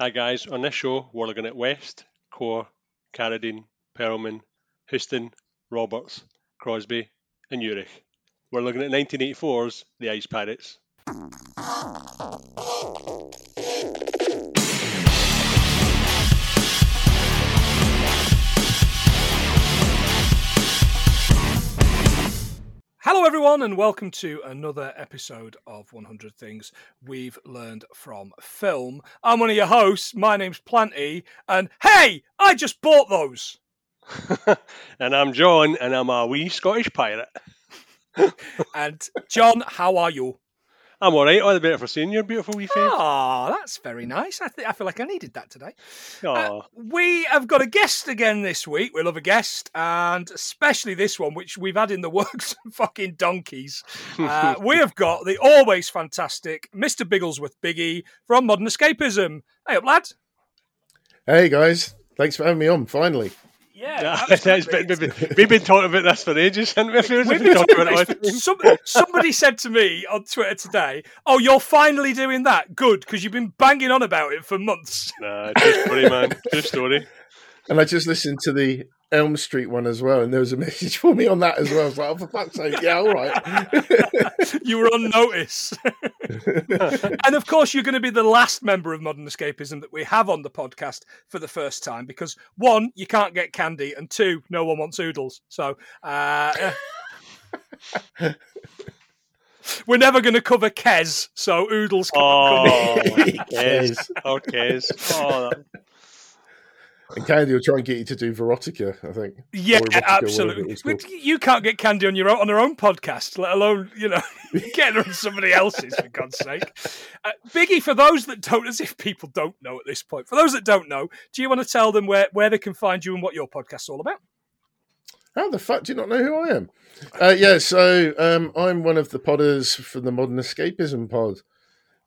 Hi guys, on this show we're looking at West, Core, Carradine, Perlman, Huston, Roberts, Crosby, and Urich. We're looking at 1984's The Ice Pirates. Hello, everyone, and welcome to another episode of 100 Things We've Learned from Film. I'm one of your hosts. My name's Planty, and hey, I just bought those. and I'm John, and I'm a wee Scottish pirate. and John, how are you? I'm all right. All the better for seeing your beautiful wee face. Oh, that's very nice. I, th- I feel like I needed that today. Uh, we have got a guest again this week. We love a guest, and especially this one, which we've had in the works fucking donkeys. Uh, we have got the always fantastic Mr. Bigglesworth Biggie from Modern Escapism. Hey up, lad. Hey, guys. Thanks for having me on, finally. Yeah, been, we've been talking about this for ages, haven't we? We've been talking about it. Some, somebody said to me on Twitter today, "Oh, you're finally doing that? Good, because you've been banging on about it for months." Nah, true story, man. True story. And I just listened to the Elm Street one as well, and there was a message for me on that as well. I was like, oh, for fuck's sake, yeah, all right. you were on notice. and of course, you're going to be the last member of Modern Escapism that we have on the podcast for the first time because one, you can't get candy, and two, no one wants oodles. So, uh, we're never going to cover Kez, so oodles. Oh, Kez. Oh, Kez. Oh, that... And Candy will try and get you to do Verotica, I think. Yeah, absolutely. You can't get Candy on your own, on her own podcast, let alone you know getting her on somebody else's for God's sake. Uh, Biggie, for those that don't, as if people don't know at this point, for those that don't know, do you want to tell them where where they can find you and what your podcast's all about? How the fuck do you not know who I am? Uh, yeah, so um, I'm one of the podders for the Modern Escapism pod.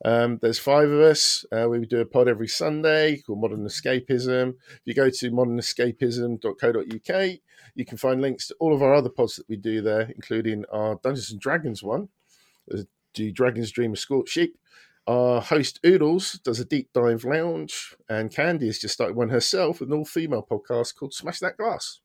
Um, there's five of us. Uh, we do a pod every Sunday called Modern Escapism. If you go to modernescapism.co.uk, you can find links to all of our other pods that we do there, including our Dungeons and Dragons one. Do Dragons Dream of Scorched Sheep. Our host Oodles does a deep dive lounge, and Candy has just started one herself, an all female podcast called Smash That Glass.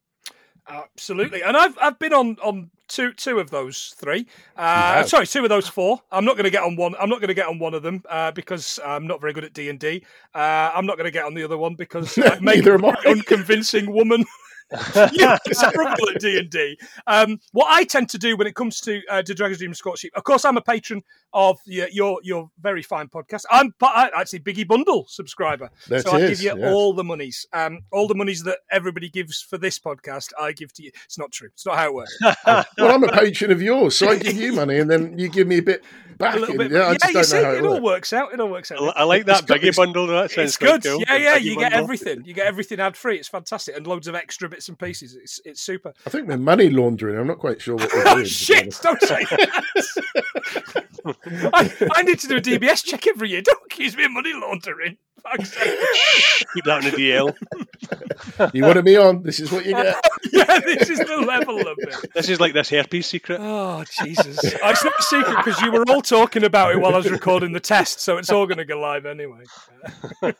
Absolutely, and I've I've been on on two two of those three. Uh, sorry, two of those four. I'm not going to get on one. I'm not going to get on one of them uh, because I'm not very good at D and D. Uh, I'm not going to get on the other one because I make an unconvincing woman. yeah, terrible at D and D. Um, what I tend to do when it comes to uh, to Dragon's Dream Scorched Sheep, of course, I'm a patron of your your, your very fine podcast. I'm actually Biggie Bundle subscriber, that so is, I give you yes. all the monies, um, all the monies that everybody gives for this podcast. I give to you. It's not true. It's not how it works. well, I'm a patron of yours, so I give you money, and then you give me a bit back. A little bit. Yeah, yeah you see, it, it all works out. It all works out. I like that Biggie Bundle. That sounds it's good. Cool. Yeah, yeah. You get everything. You get everything ad free. It's fantastic, and loads of extra bits and pieces. It's it's, super. I think they're money laundering. I'm not quite sure what they're oh, doing. Shit! Don't say that. I, I, need to do a DBS check every year. Don't accuse me of money laundering. Keep that in the DL. you wanted me on. This is what you get. yeah, this is the level of it. This is like this herpes secret. Oh Jesus! oh, it's not a secret because you were all talking about it while I was recording the test, so it's all going to go live anyway. uh,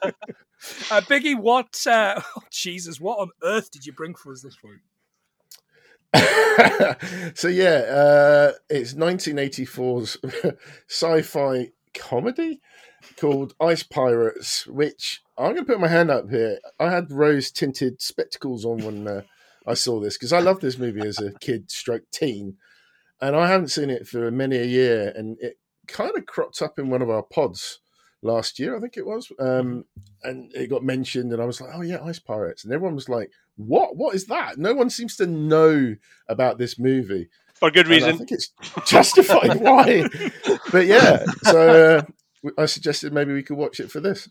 Biggie, what? Uh, oh, Jesus, what on earth did you bring for us this week? so yeah, uh, it's 1984's sci-fi comedy called Ice Pirates, which I'm going to put my hand up here. I had rose tinted spectacles on when uh, I saw this because I loved this movie as a kid, stroke teen, and I haven't seen it for many a year, and it kind of cropped up in one of our pods last year, I think it was, um, and it got mentioned, and I was like, "Oh yeah, Ice Pirates," and everyone was like, "What? What is that?" No one seems to know about this movie for good reason. I think it's justified why, but yeah. So uh, I suggested maybe we could watch it for this.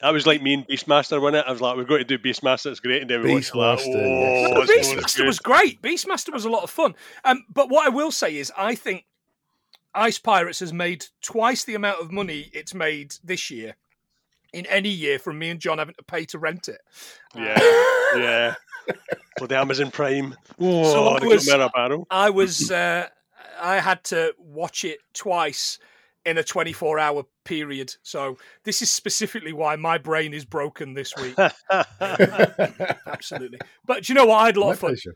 That was like me and Beastmaster, wasn't it? I was like, we're going to do Beastmaster, it's great. And then we Beastmaster, watched like, oh, yes. Beastmaster was great. Beastmaster was a lot of fun. Um, but what I will say is, I think Ice Pirates has made twice the amount of money it's made this year in any year from me and John having to pay to rent it. Yeah, yeah. For the Amazon Prime. Oh, so I was, I was uh, I had to watch it twice in a 24 hour period. So this is specifically why my brain is broken this week. Absolutely. But do you know what? I had a lot My of fun. pleasure.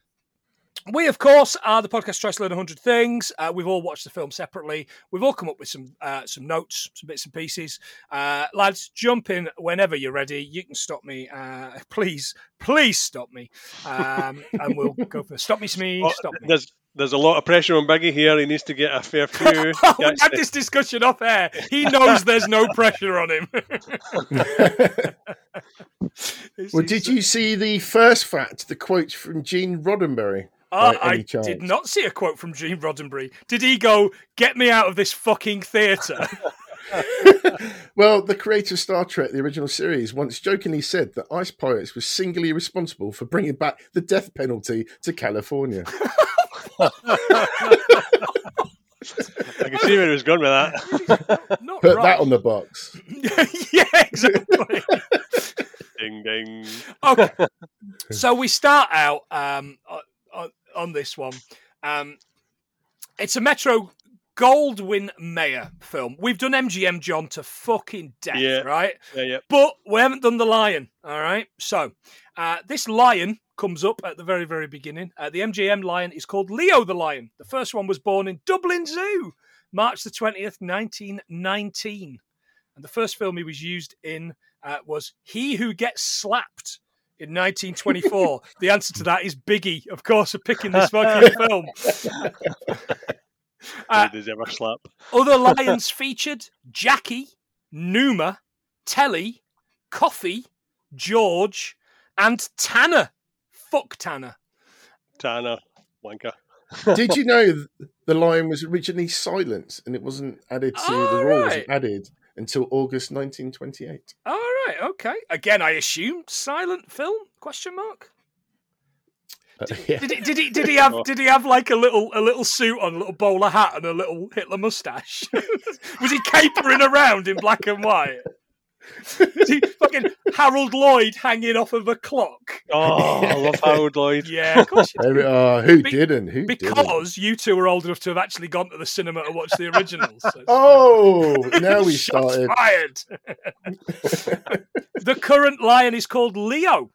We, of course, are the podcast Try to Learn 100 Things. Uh, we've all watched the film separately. We've all come up with some uh, some notes, some bits and pieces. Uh, lads, jump in whenever you're ready. You can stop me. Uh, please, please stop me. Um, and we'll go for Stop me, Smee. Oh, Stop me. There's there's a lot of pressure on Biggie here. He needs to get a fair few. Oh, we That's had this discussion off air. He knows there's no pressure on him. well, did you see the first fact, the quote from Gene Roddenberry? Uh, I chance? did not see a quote from Gene Roddenberry. Did he go, "Get me out of this fucking theatre? Well, the creator of Star Trek, the original series, once jokingly said that Ice Pirates was singularly responsible for bringing back the death penalty to California. I can see where he was going with that. not Put right. that on the box. yeah, exactly. ding ding. okay. So we start out um, on, this one. Um, it's a Metro Goldwyn Mayer film. We've done MGM John to fucking death, Yeah. right? Yeah, yeah. But we haven't done the lion. All right. So uh, this lion comes up at the very, very beginning. Uh, the MGM lion is called Leo the lion. The first one was born in Dublin Zoo, March the twentieth, nineteen nineteen, and the first film he was used in uh, was He Who Gets Slapped. In 1924, the answer to that is Biggie, of course, for picking this fucking film. Uh, Did he ever slap? other lions featured Jackie, Numa, Telly, Coffee, George, and Tanner. Fuck Tanner. Tanner, wanker. Did you know the lion was originally silent and it wasn't added to Oh, the rules right. added until August 1928? All right, okay. Again, I assumed silent film? Question mark. Uh, yeah. Did he, did he did he have did he have like a little a little suit on, a little bowler hat, and a little Hitler mustache? Was he capering around in black and white? Was he fucking Harold Lloyd hanging off of a clock? Oh, I love Harold Lloyd. Yeah, of course. you do. Every- oh, who Be- didn't? Who didn't? because you two are old enough to have actually gone to the cinema to watch the originals. So Oh, now we Shots started. fired. the current lion is called Leo.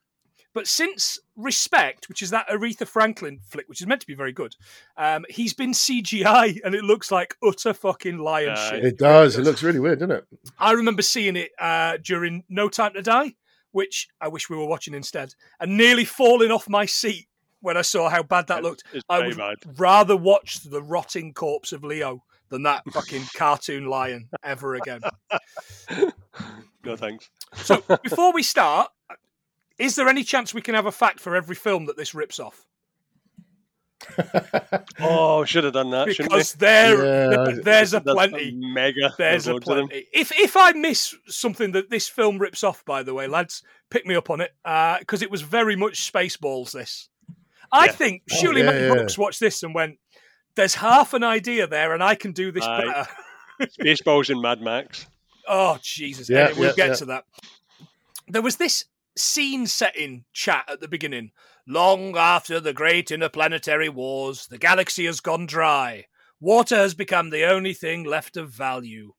But since Respect, which is that Aretha Franklin flick, which is meant to be very good, um, he's been CGI and it looks like utter fucking lion Aye. shit. It does. It looks really weird, doesn't it? I remember seeing it uh, during No Time to Die, which I wish we were watching instead, and nearly falling off my seat when I saw how bad that looked. It's I would bad. rather watch the rotting corpse of Leo than that fucking cartoon lion ever again. No thanks. So before we start, is there any chance we can have a fact for every film that this rips off? Oh, should have done that. Because there, Yeah, there's a That's plenty. Mega. There's a loads of them. plenty. If if I miss something that this film rips off, by the way, lads, pick me up on it uh, because it was very much Spaceballs. This, I Yeah. think, Oh, surely yeah, Mel yeah. Brooks watched this and went, "There's half an idea there, and I can do this Aye. better." Spaceballs and Mad Max. Oh Jesus! Yeah, Anyway, we'll get yeah. to that. There was this scene setting chat at the beginning. Long after the great interplanetary wars, the galaxy has gone dry. Water has become the only thing left of value.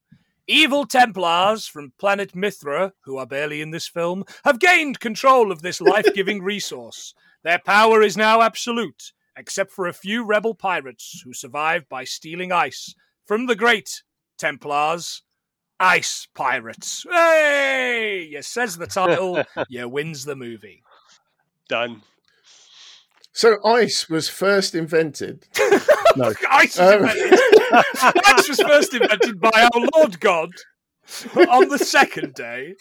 Evil Templars from planet Mithra, who are barely in this film, have gained control of this life giving resource. Their power is now absolute, except for a few rebel pirates who survived by stealing ice from the great Templars. Ice Pirates. Hey! You says the title, you wins the movie. Done. So ice was first invented. No. Ice was, Um, invented. Ice was first invented by our Lord God on the second day.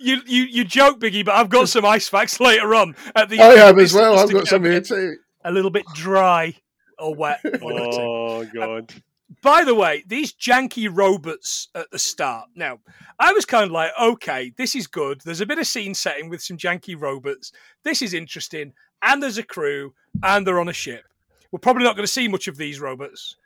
you, you you joke, Biggie, but I've got some ice facts later on. At the I have as well. I've got some a here too. A little bit dry or wet. one of the two. Oh god. By the way, these janky robots at the start. Now, I was kind of like, okay, this is good. There's a bit of scene setting with some janky robots. This is interesting. And there's a crew, and they're on a ship. We're probably not going to see much of these robots.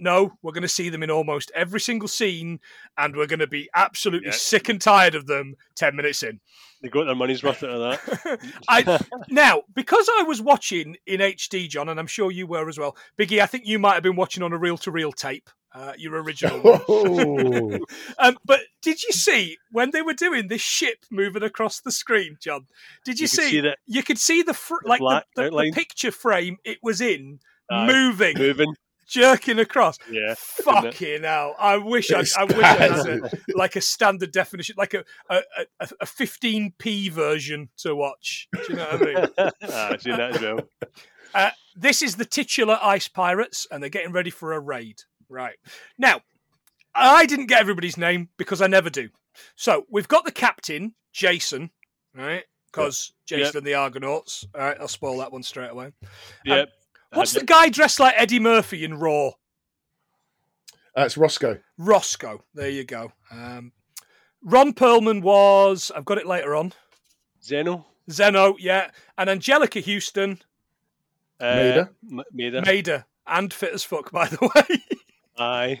No, we're going to see them in almost every single scene, and we're going to be absolutely Yeah. sick and tired of them ten minutes in. They got their money's worth out of that. I now because I was watching in HD, John, and I'm sure you were as well. Biggie, I think you might have been watching on a reel-to-reel tape, uh, your original one. Oh, Um, but did you see when they were doing this ship moving across the screen, John? Did you, You see? see that- you could see the fr- like the, the, the picture frame it was in Aye. moving, Moving. Jerking across. Yeah. Fucking hell! I wish I, I wish I had a, like a standard definition, like a a, a, a 15p version to watch. Do you know what I mean? ah, I've seen that as well. this is the titular ice pirates and they're getting ready for a raid right now i didn't get everybody's name because i never do so we've got the captain jason right because jason and the argonauts all right i'll spoil that one straight away Yep. What's Had the guy dressed like eddie murphy in raw that's Roscoe. roscoe there you go um, ron perlman was i've got it later on Zeno. zeno yeah and anjelica huston Uh, Maida. M- Maida. maida and fit as fuck by the way Aye.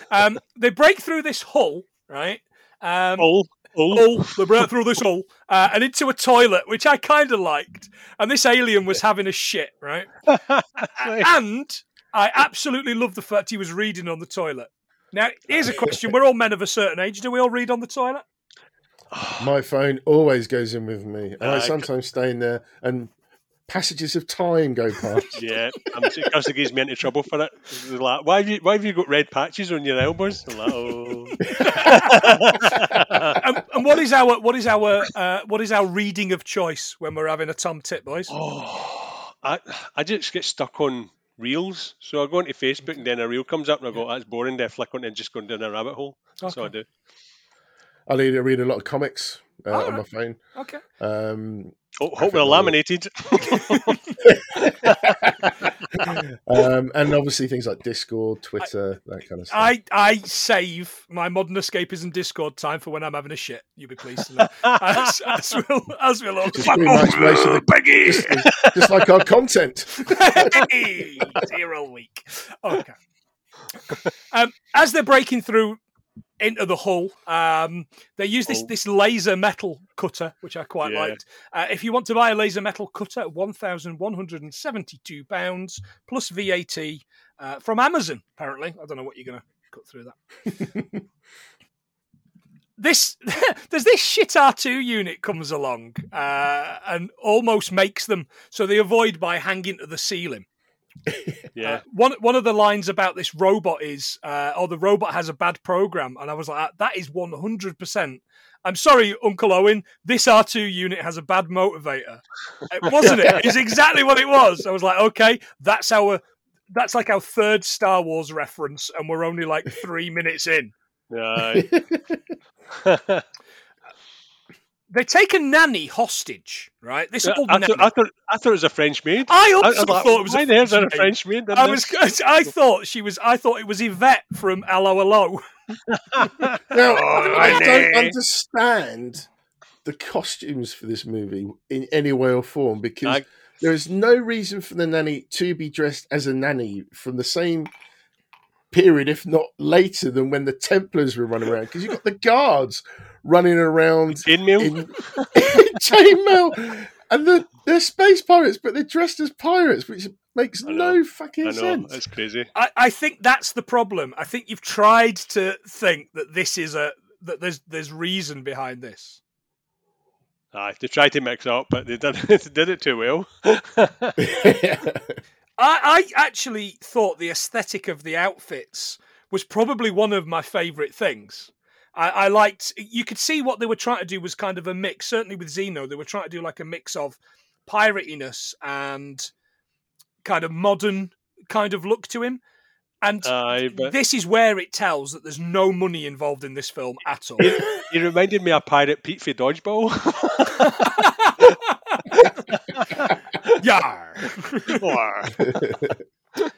um, they break through this hull, right? Um, Oh. Oh. hull, they break through this hull uh, and into a toilet, which I kind of liked. And this alien was having a shit, right? And I absolutely love the fact he was reading on the toilet. Now, here's a question: We're all men of a certain age. Do we all read on the toilet? My phone always goes in with me, and I Uh, sometimes stay in there, and passages of time go past. Yeah, I'm Kirsty gets me into trouble for it. Like, why have you why have you got red patches on your elbows? I'm like, oh. and, and what is our what is our uh, what is our reading of choice when we're having a tom tit, boys? oh, I I just get stuck on reels. So I go onto Facebook and then a reel comes up and I go, that's boring. Then I flick on and just going down a rabbit hole. That's what I do. I need to read a lot of comics uh, All on my phone. Okay. Um, Oh, hope they're laminated. um, and obviously things like Discord, Twitter, that kind of stuff. I, I save my modern escapism Discord time for when I'm having a shit. You'll be pleased to know. as, as will, as will all. Just pretty much most of the, just, just like our content. Hey, zero week. Okay. Um, as they're breaking through into the hull, um, they use this Oh. this laser metal cutter, which I quite Yeah. liked. Uh, if you want to buy a laser metal cutter, one thousand one hundred and seventy-two pounds plus VAT uh, from Amazon. Apparently, I don't know what you're going to cut through that. this there's this shit R2 unit comes along uh, and almost makes them so they avoid by hanging to the ceiling. Yeah. Uh, one one of the lines about this robot is, uh, "Oh, the robot has a bad program," and I was like, "That is one hundred percent." I'm sorry, Uncle Owen. This R2 unit has a bad motivator. It wasn't it? It's exactly what it was. I was like, okay, that's our, that's like our third Star Wars reference, and we're only like three minutes in. Aye. They take a nanny hostage, right? This old I, nanny. thought, I, thought, I thought it was a French maid. I I, I also thought it was why a the hell's there a French French maid? in I was. I thought she was. I thought it was Yvette from Hello Hello. Now, Oh, I don't honey. understand the costumes for this movie in any way or form because I- there is no reason for the nanny to be dressed as a nanny from the same period, if not later, than when the Templars were running around. Because you've got the guards running around Chainmail? in, in chainmail, and the, they're space pirates, but they're dressed as pirates, which makes I know. no I fucking know, sense. it's crazy. I, I think that's the problem. I think you've tried to think that this is a that there's there's reason behind this. Aye, they tried to mix up, but they did, they did it too well. I, I actually thought the aesthetic of the outfits was probably one of my favourite things. I, I liked you could see what they were trying to do was kind of a mix. Certainly with Zeno, they were trying to do like a mix of piratiness and kind of modern kind of look to him. And Aye, but this is where it tells that there's no money involved in this film at all. he reminded me of Pirate Pete for Dodgeball. Yar. Or-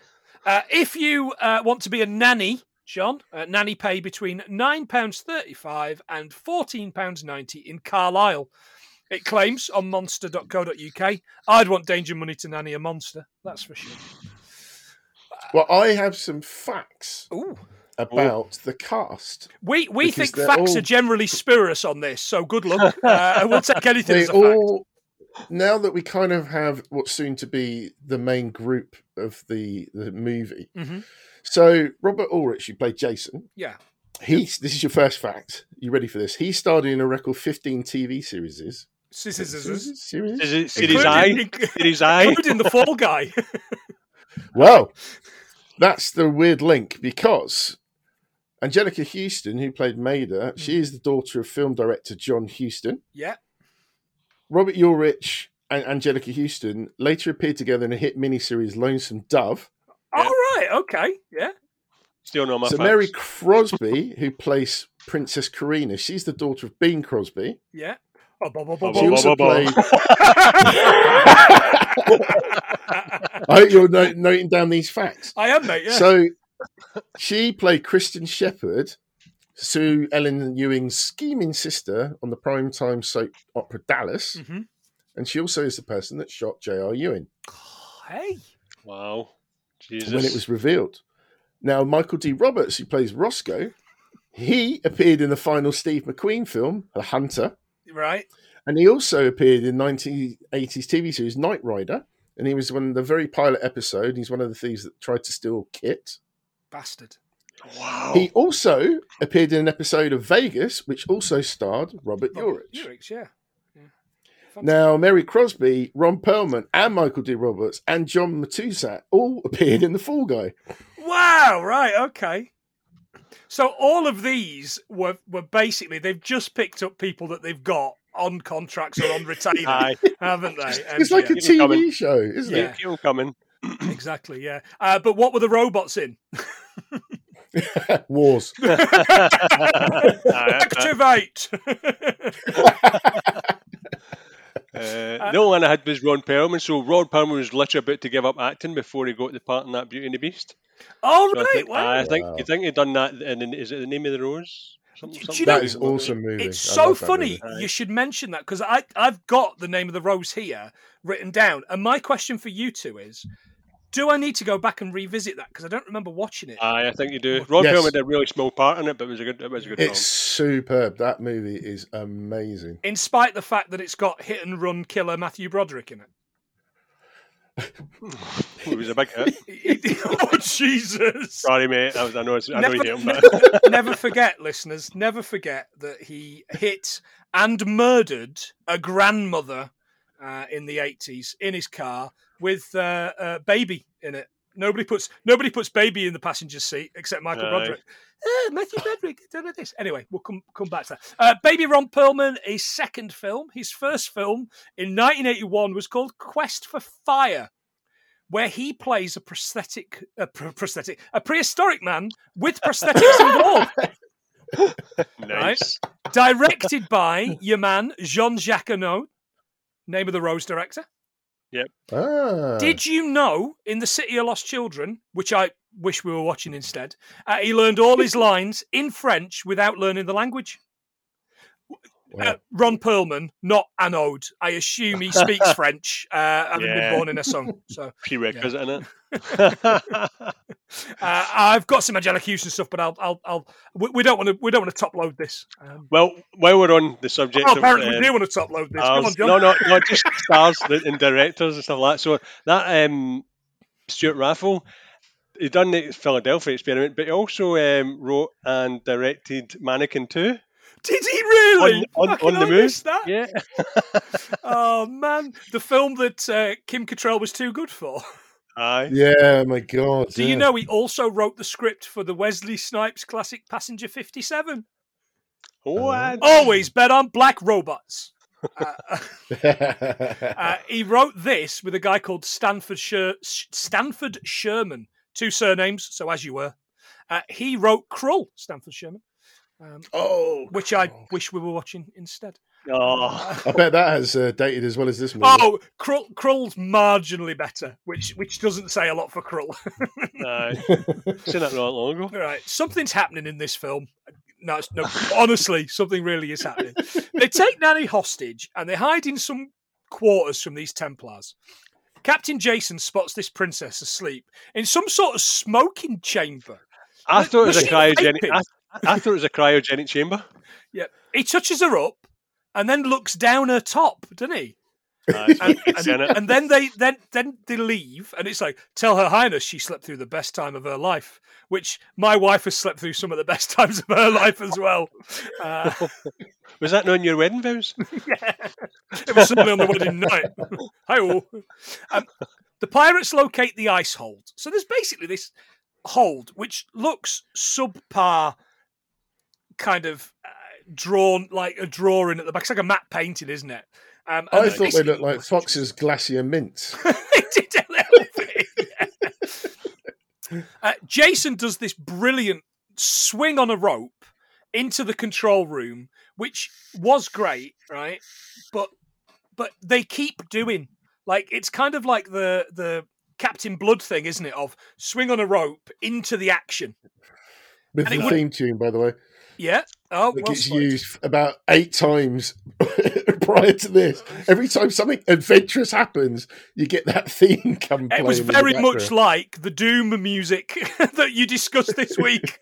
Uh, if you uh, want to be a nanny, John, uh, nanny pay between £9.35 and £14.90 in Carlisle. It claims on monster.co.uk. I'd want danger money to nanny a monster, that's for sure. Well, I have some facts Ooh. about the cast. We we think facts all- are generally spurious on this, so good luck. Uh, we'll take anything They as a fact. All now that we kind of have what's soon to be the main group of the the movie. Mhm. So Robert Urich, who played Jason, Yeah. he this is your first fact. You ready for this? He starred in a record fifteen TV series. Scissors, scissors. Series? Series I? Including, Series I? including the fall guy. Well, that's the weird link because Anjelica Huston, who played Maida, she is the daughter of film director John Huston. yeah. Robert Urich and Anjelica Huston later appeared together in a hit miniseries Lonesome Dove. All right. Okay. Yeah. Still no my so facts. Mary Crosby, who plays Princess Karina, she's the daughter of Bing Crosby. Yeah. Oh, bo- bo- bo- Bo- She also bo- bo- played. I hope you're noting down these facts. I am, mate. Yeah. So she played Kristin Shepard, Sue Ellen Ewing's scheming sister on the primetime soap opera Dallas, Mhm. and she also is the person that shot J.R. Ewing Hey. Wow. Jesus. when it was revealed. Now, Michael D. Roberts, who plays Roscoe, he appeared in the final Steve McQueen film, The Hunter, Right. and he also appeared in 1980s TV series Knight Rider, and he was one of the very pilot episode. He's one of the thieves that tried to steal KITT. Bastard. Wow. He also appeared in an episode of Vegas, which also starred Robert Urich. Urich, yeah. yeah. Now, Mary Crosby, Ron Perlman, and Michael D. Roberts, and John Matuszak all appeared in The Fall Guy. Wow. Right. Okay. So all of these were were basically they've just picked up people that they've got on contracts or on retainer, haven't they? And It's like a yeah, Keep 'em coming. TV show, isn't Yeah. Keep 'em coming. exactly. Yeah. Uh, but what were the robots in? it? Wars. Activate. Uh, the only one I had was Ron Perlman. So Ron Perlman was literally about to give up acting before he got the part in that Beauty and the Beast. All So I right. think, Wow. I think Wow. you think he'd done that. And is it the name of the rose? Something, something you know- That is awesome movie. It's so funny. movie. You should mention that because I I've got the name of the rose here written down, and my question for you two is: Do I need to go back and revisit that because I don't remember watching it? Aye, I think you do. Ron Yes. Perlman did a really small part in it, but it was a good. It was a good It's superb. That movie is amazing. In spite of the fact that it's got hit and run killer Matthew Broderick in it. film. It was a big hit. oh Jesus! Sorry, mate. I, was, I know. It's, I know you Never, but never, never forget, listeners. Never forget that he hit and murdered a grandmother uh, in the eighties in his car with uh, uh, baby in it. Nobody puts nobody puts baby in the passenger seat except Michael Aye. Broderick. Eh, Matthew Broderick, don't know this. Anyway, we'll come come back to that. Uh, baby Ron Perlman, his second film, his first film in 1981 was called Quest for Fire, where he plays a prosthetic, a pr- prosthetic, a prehistoric man with prosthetics involved. nice. Directed by your man Jean Jacques Annaud, name of the Rose director. Ah. Did you know in The City of Lost Children, which I wish we were watching instead, uh, he learned all his lines in French without learning the language? Uh, Ron Perlman, not Annaud. I assume he speaks French, uh, having Yeah. been born in a song. So Prerequisite in it. uh, I've got some Angelic Huston stuff, but I'll, I'll, I'll. We, we don't want to. We don't want to top load this. Um, well, while we're on the subject oh, of apparently uh, we do want to top load this. Come on, John. no, no, no, just stars and directors and stuff like that. So that um, Stewart Raffill, he done the Philadelphia experiment, but he also um, wrote and directed Mannequin 2 Did he really? on, on, on the I move. that. Yeah. Oh man, the film that uh, Kim Cattrall was too good for. Aye. Yeah, my God. Do yeah. you know he also wrote the script for the Wesley Snipes classic Passenger 57? What? Always bet on black robots. Uh, uh, he wrote this with a guy called Stanford Sher- Stanford Sherman, two surnames. So as you were, uh, he wrote Krull, Stanford Sherman, um, oh, which I wish we were watching instead. Oh, I bet that has uh, dated as well as this movie. Oh, Krull, Krull's marginally better, which which doesn't say a lot for Krull. aye. Seen that not long ago. All right, something's happening in this film. No, it's- no, honestly, something really is happening. They take Nanny hostage and they hide in some quarters from these Templars. Captain Jason spots this princess asleep in some sort of smoking chamber. I Was- thought it was was a cryogenic. I, I thought it was a cryogenic chamber. Yeah, he touches her up and then looks down her top, doesn't he? Aye, And, and, and then they then then they leave, and it's like, tell her highness she slept through the best time of her life, which my wife has slept through some of the best times of her life as well. Uh, Was that not in your wedding vows? yeah, it was certainly on the wedding night. Hi, um, the pirates locate the ice hold. So there's basically this hold which looks subpar, kind of uh, drawn like a drawing at the back. It's like a matte painting, isn't it? Um, I thought they looked like Fox's Glacier Mints. They did a little bit, yeah. Uh, Jason does this brilliant swing on a rope into the control room, which was great, right? But but they keep doing like it's kind of like the the Captain Blood thing, isn't it? Of swing on a rope into the action. With And the theme tune, by the way, Yeah. Oh, well gets used about eight times prior to this. Every time something adventurous happens, you get that theme come. It was playing in the very much like the Doom music that you discussed this week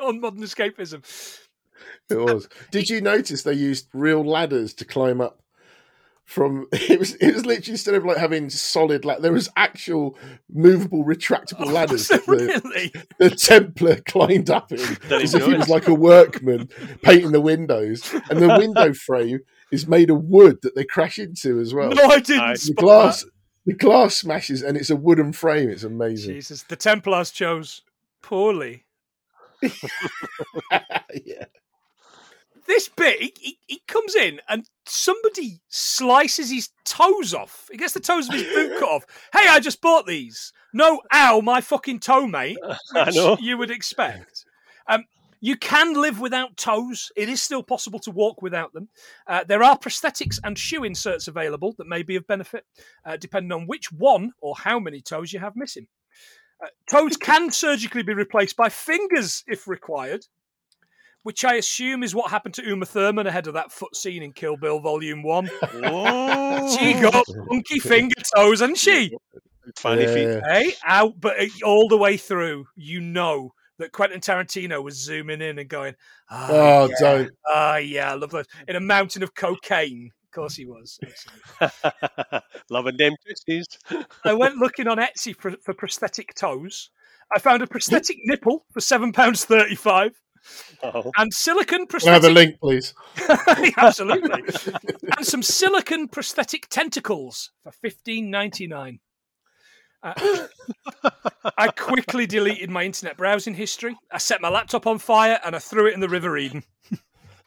on Modern Escapism. It was. Did you notice they used real ladders to climb up? From it was it was literally instead of like having solid like there was actual movable retractable ladders that the, really? the Templar climbed up in as if even he was like a workman painting the windows, and the window frame is made of wood that they crash into as well. No, I didn't. The spot glass, the glass smashes, and it's a wooden frame. It's amazing. Jesus, the Templars chose poorly. yeah. This bit, he, he, he comes in and somebody slices his toes off. He gets the toes of his boot cut off. Hey, I just bought these. No, ow, my fucking toe, mate. I know. you would expect. Um, you can live without toes. It is still possible to walk without them. Uh, there are prosthetics and shoe inserts available that may be of benefit, uh, depending on which one or how many toes you have missing. Uh, toes can surgically be replaced by fingers if required, which I assume is what happened to Uma Thurman ahead of that foot scene in Kill Bill Volume 1. She got funky finger toes, hasn't she? Fanny feet. Hey, out, but uh, all the way through, you know that Quentin Tarantino was zooming in and going, "Ah, Oh, yeah, don't. ah, yeah, I love that." In a mountain of cocaine, of course he was. Loving them twisties. I went looking on Etsy for, for prosthetic toes. I found a prosthetic nipple for seven pounds thirty-five, Oh. and silicon Can I have a prosthetic. link, please? Absolutely, and some silicon prosthetic tentacles for fifteen ninety-nine. Uh, I quickly deleted my internet browsing history. I set my laptop on fire and I threw it in the River Eden.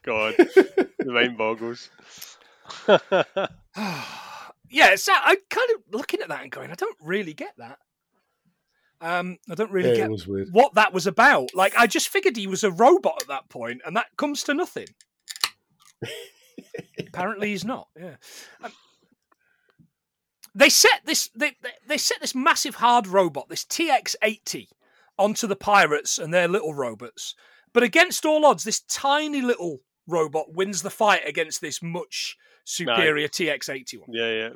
God. the mind boggles. yeah, so I kind of looking at that and going, I don't really get that. Um, I don't really Yeah, get it was weird. what that was about. Like, I just figured he was a robot at that point, and that comes to nothing. Apparently, he's not. Yeah. Um, they set this. They, they they set this massive hard robot, this TX eighty, onto the pirates and their little robots. But against all odds, this tiny little robot wins the fight against this much superior TX eighty one Yeah,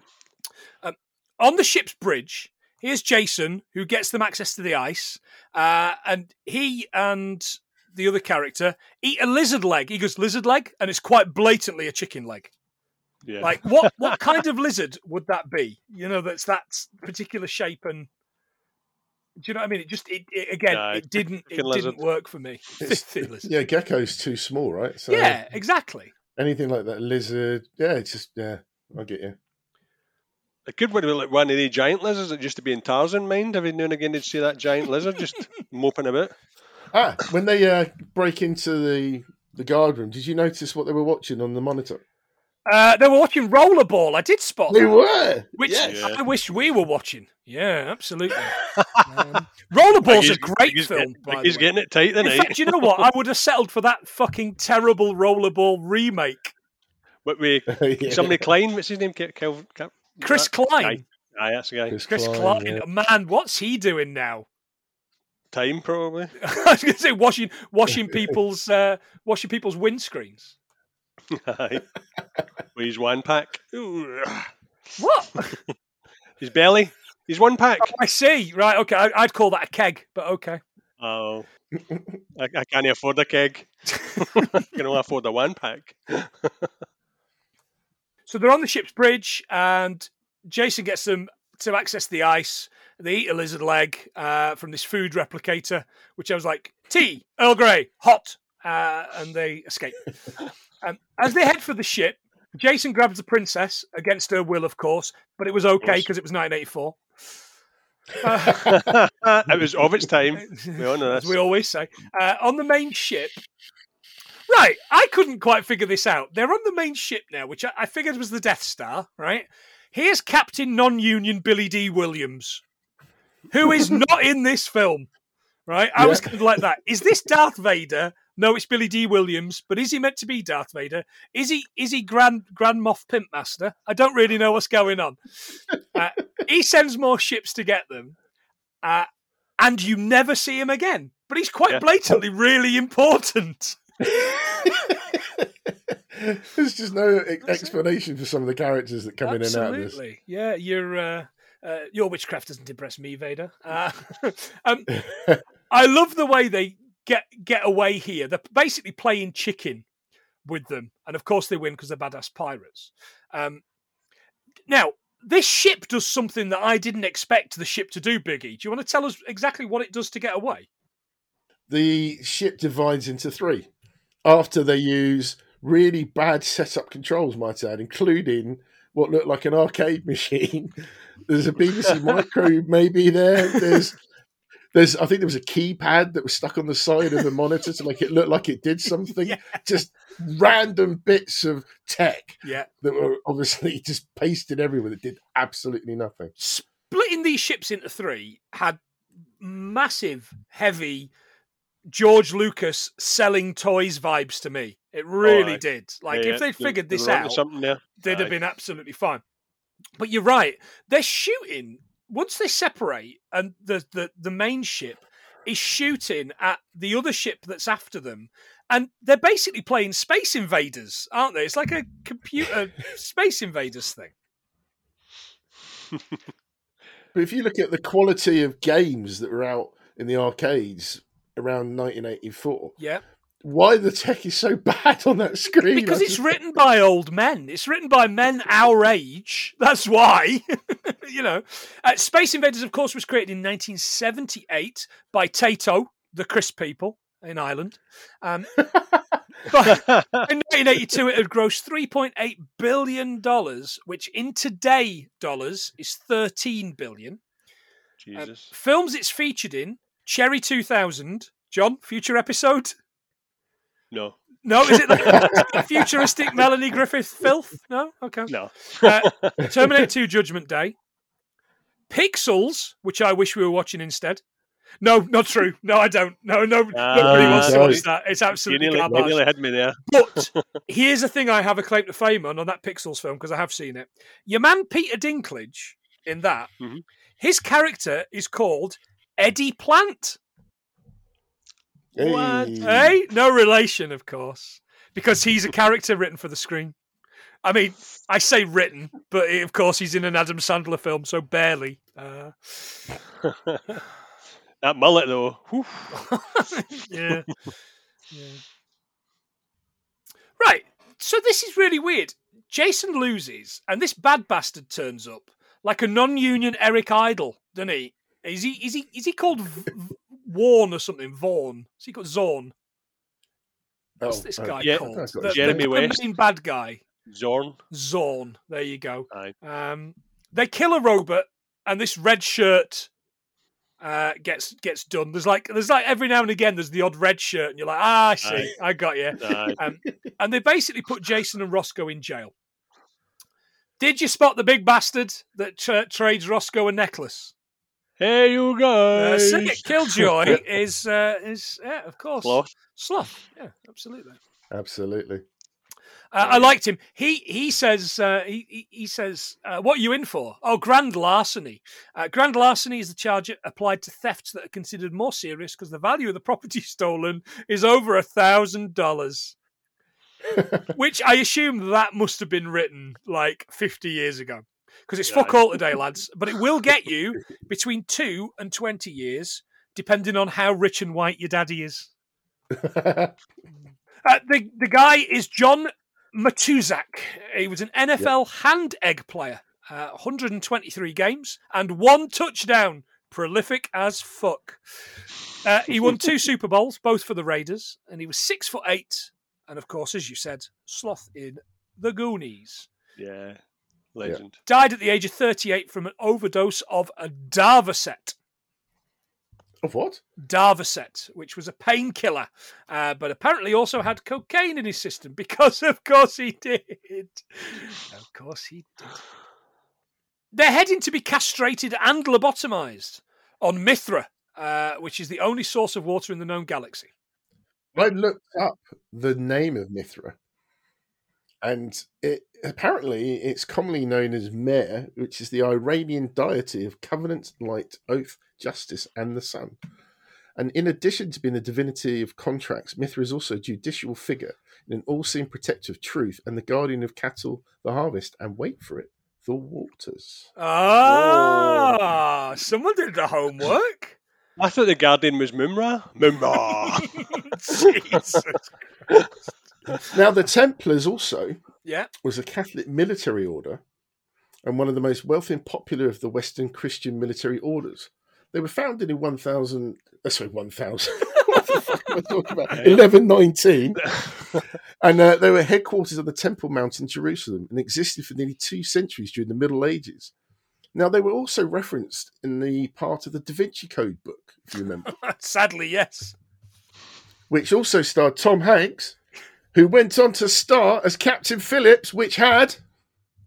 yeah. on the ship's bridge, here's Jason, who gets them access to the ice, uh, and he and the other character eat a lizard leg. He goes lizard leg, and it's quite blatantly a chicken leg. Yeah. Like what? what kind of lizard would that be? You know, that's that particular shape and. Do you know what I mean? It just it, it again. Nah, it didn't. It lizard. didn't work for me. It's- Thin lizard. Yeah, gecko's too small, right? So yeah, exactly. anything like that, lizard. Yeah, it's just yeah. I get you. It could be like one of the giant lizards that used to be in Tarzan mind. Every now and again, you'd see that giant lizard just moping about. Ah, when they uh, break into the the guard room, did you notice what they were watching on the monitor? Uh, they were watching Rollerball. I did spot They that. were. Which Yes. Yeah. I wish we were watching. Yeah, absolutely. um, Rollerball's a great he's film. Getting, by he's the way. getting it tight then. In fact, you know what? I would have settled for that fucking terrible Rollerball remake. But we Yeah. somebody Klein, what's his name? Kel, Kel, Kel, Chris that Klein. guy. Aye, that's the guy. Chris, Chris Klein, Klein. yeah. Man, what's he doing now? Time probably. I was going to say washing washing people's uh, washing people's windscreens. Aye. With his one pack. Ooh. What? His belly. He's one pack. I see. Right. Okay. I, I'd call that a keg, but okay. Oh, I, I can't afford a keg. I can only afford a one pack. So they're on the ship's bridge, and Jason gets them to access the ice. They eat a lizard leg uh, from this food replicator, which I was like, tea, Earl Grey, hot, uh, and they escape. Um, as they head for the ship, Jason grabs the princess against her will, of course, but it was okay because it was 1984. Uh, it was of its time. We all know as we always say. Uh, on the main ship. Right, I couldn't quite figure this out. They're on the main ship now, which I, I figured was the Death Star, right? Here's Captain Non Union Billy Dee Williams, who is not in this film, right? I was kind of like that. Is this Darth Vader? No, it's Billy Dee Williams, but is he meant to be Darth Vader? Is he is he Grand Grand Moff Pimpmaster? I don't really know what's going on. Uh, he sends more ships to get them, uh, and you never see him again. But he's quite Yeah. blatantly really important. There's just no e- explanation for some of the characters that come in and out of this. Yeah. Your uh, uh, your witchcraft doesn't impress me, Vader. Uh, um, I love the way they get get away here. They're basically playing chicken with them, and of course they win because they're badass pirates. Um, now, this ship does something that I didn't expect the ship to do. Biggie, do you want to tell us exactly what it does to get away? The ship divides into three after they use really bad setup controls, might I add, including what looked like an arcade machine. There's a BBC micro maybe there. There's there's I think there was a keypad that was stuck on the side of the monitor to make it look like it did something. Yeah. Just random bits of tech Yeah, that were obviously just pasted everywhere that did absolutely nothing. splitting these ships into three had massive, heavy George Lucas selling toys vibes to me. It really aye. did. Like Yeah, if they'd they- figured this out, something there. they'd have been absolutely fine. But you're right. They're shooting once they separate, and the the, the main ship is shooting at the other ship that's after them. And they're basically playing Space Invaders, aren't they? It's like a computer Space Invaders thing. But if you look at the quality of games that were out in the arcades around 1984, Yeah. why the tech is so bad on that screen? Because it's written by old men. It's written by men our age. That's why. you know. Uh, Space Invaders, of course, was created in 1978 by Tato, the Crisp people in Ireland. Um, but in 1982, it had grossed 3.8 billion dollars, which in today dollars is 13 billion. Um, Jesus. films it's featured in: Cherry 2000. John, future episode. No. No, is it like futuristic Melanie Griffith filth? No, okay. No. Uh, Terminator 2 Judgment Day. Pixels, which I wish we were watching instead. No, not true. No, I don't. No, no, nobody Ah, wants to watch that. It's You absolutely nearly, you nearly had me there. But here's a thing I have a claim to fame on on that Pixels film because I have seen it. Your man Peter Dinklage in that, Mhm. his character is called Eddie Plant. What? Hey. Hey, no relation, of course, because he's a character written for the screen. I mean, I say written, but of course he's in an Adam Sandler film, so barely. Uh, that mullet, though. yeah. yeah. Right. So this is really weird. Jason loses, and this bad bastard turns up like a non-union Eric Idle, doesn't he? Is he? Is he? Is he called v- v- Warren or something? Vaughan? Is he called Zorn? What's Oh, this oh, guy yeah, called? I've The, Jeremy the, the West. main bad guy. Zorn. Zorn. There you go. Aye. Um, they kill a robot, and this red shirt uh, gets gets done. There's like there's like every now and again there's the odd red shirt, and you're like, ah, I see, Aye. I got you. Um, and they basically put Jason and Roscoe in jail. Did you spot the big bastard that tra- trades Roscoe a necklace? Hey, you Uh, guys. Sig- Killjoy is uh, is yeah, of course, Sloth. Sloth. Yeah, absolutely. Absolutely. Uh, I liked him. He he says uh, he he- he says uh, what are you in for? Oh, grand larceny. Uh, grand larceny is the charge applied to thefts that are considered more serious because the value of the property stolen is over a thousand dollars. Which I assume that must have been written like fifty years ago. Because it's Yeah. fuck all today, lads. But it will get you between two and twenty years, depending on how rich and white your daddy is. Uh, the the guy is John Matuszak. He was an NFL hand egg player. Uh, 123 games and one touchdown. Prolific as fuck. Uh, he won two Super Bowls, both for the Raiders, and he was six foot eight. And of course, as you said, sloth in the Goonies. Yeah, legend. Died at the age of 38 from an overdose of a Darvocet. of what? Darvocet, which was a painkiller, uh, but apparently also had cocaine in his system because, of course, he did. Of course, he did. They're heading to be castrated and lobotomized on Mithra, uh, which is the only source of water in the known galaxy. I looked up the name of Mithra, and it apparently it's commonly known as Mer, which is the Iranian deity of covenant, light, oath, justice, and the sun. And in addition to being the divinity of contracts, Mithra is also a judicial figure and an all-seeing protector of truth and the guardian of cattle, the harvest, and wait for it, the waters. Ah, someone did the homework. I thought the Guardian was Mumm-Ra. Mumm-Ra. Jesus. Now, the Templars also Yeah. was a Catholic military order and one of the most wealthy and popular of the Western Christian military orders. They were founded in 1000, uh, sorry, 1000. what the fuck am I talking about? 1119. and uh, they were headquarters of the Temple Mount in Jerusalem and existed for nearly two centuries during the Middle Ages. Now, they were also referenced in the part of the Da Vinci Code book, if you remember, Sadly, yes. which also starred Tom Hanks, who went on to star as Captain Phillips, which had.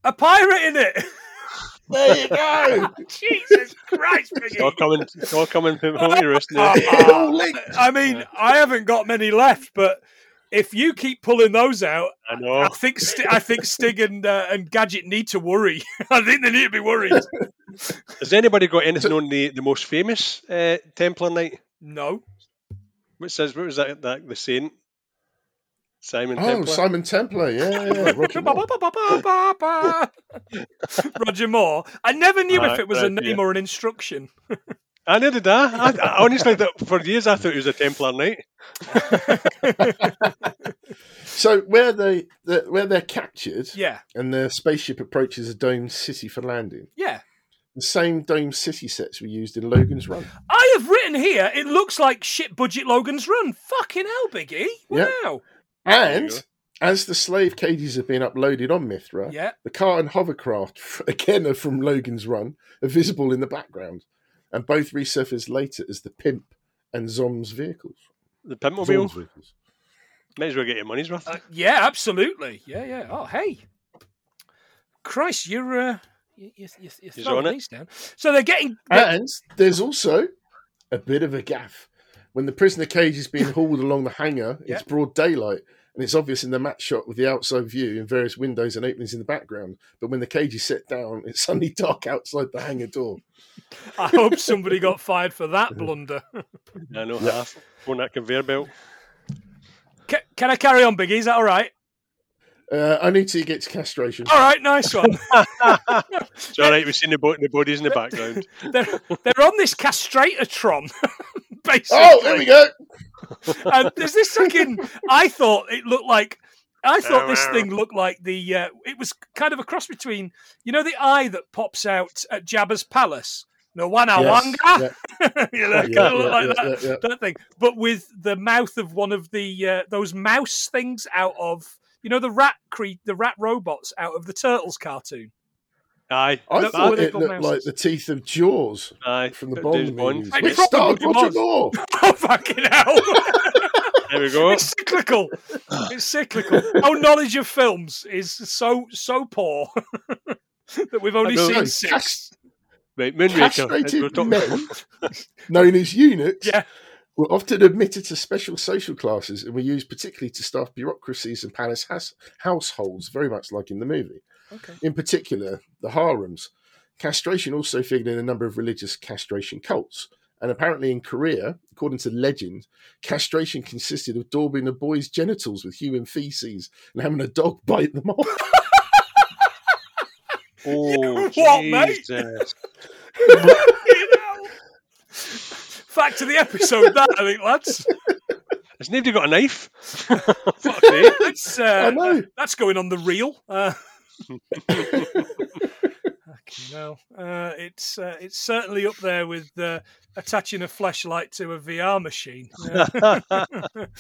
A pirate in it. There you go! Jesus Christ, It's all Biggie. coming, it's all coming from home to roost now. all linked. I mean, I haven't got many left, but if you keep pulling those out, I know. I think St- I think Stig and uh, and Gadget need to worry. I think they need to be worried. Has anybody got anything on the, the most famous uh, Templar Knight? No, Which says what was that? that the Saint Simon Oh, Templar. Simon Templar, yeah, yeah, yeah. Roger Moore. Roger Moore. I never knew if it was a name yeah. or an instruction. I never did that. I, I honestly, thought, for years, I thought he was a Templar Knight. So where they the, where they're captured Yeah, and their spaceship approaches a domed city for landing, yeah. the same domed city sets were used in Logan's Run. I have written here. It looks like shit budget Logan's Run. Fucking hell, Biggie! Yeah. Wow. And as the slave cages have been uploaded on Mithra, Yeah. the car and hovercraft, again are from Logan's Run, are visible in the background, and both resurface later as the Pimp and Zorn's vehicles. The Pimpmobile. Zorn's vehicles. Might as well get your money's worth. Uh, yeah, absolutely. Yeah, yeah. Oh, hey, Christ, you're uh, you, you, you, you're throwing these down. So they're getting. And there's also a bit of a gaff. When the prisoner cage is being hauled along the hangar, it's Yeah. broad daylight, and it's obvious in the match shot with the outside view and various windows and openings in the background. But when the cage is set down, it's suddenly dark outside the hangar door. I hope somebody got fired for that blunder. I know half on that conveyor belt. Can, can I carry on, Biggie? Is that all right? Uh, I need to get to castration. All right, nice one. It's all right. We've seen the, bo- the bodies in the background. they're, they're on this castratortron, basically. Oh, there we go. and there's this fucking. I thought it looked like. I thought this thing looked like the. Uh, it was kind of a cross between, you know, the eye that pops out at Jabba's palace. No one Yes, awanga. yeah, you know, yeah, kind of look yeah, like yeah, that, yeah, yeah. that thing, but with the mouth of one of the uh, those mouse things out of you know the rat cre- the rat robots out of the Turtles cartoon. Aye. I Look, thought look it looked mouses. like the teeth of Jaws Aye. from the James Bond, Bond. movies. It Which probably starred Roger. Moore. Oh fucking hell! There we go. it's cyclical. It's cyclical. Our knowledge of films is so so poor that we've only seen No, six. cast- Right, Moonraker. We're Castrated talking- men, known as eunuchs, Yeah. Were often admitted to special social classes and were used particularly to staff bureaucracies and palace has- households, very much like in the movie. Okay. In particular, the harems. Castration also figured in a number of religious castration cults. And apparently in Korea, according to legend, castration consisted of daubing a boy's genitals with human feces and having a dog bite them off. Oh, What, mate? Jesus. You know? Fact of the episode, that I think, lads. Has nobody got a knife? Fuck's sake. That's uh, I know. that's going on the reel. Uh, fucking hell. Uh, it's uh, it's certainly up there with uh, attaching a flashlight to a VR machine. Yeah.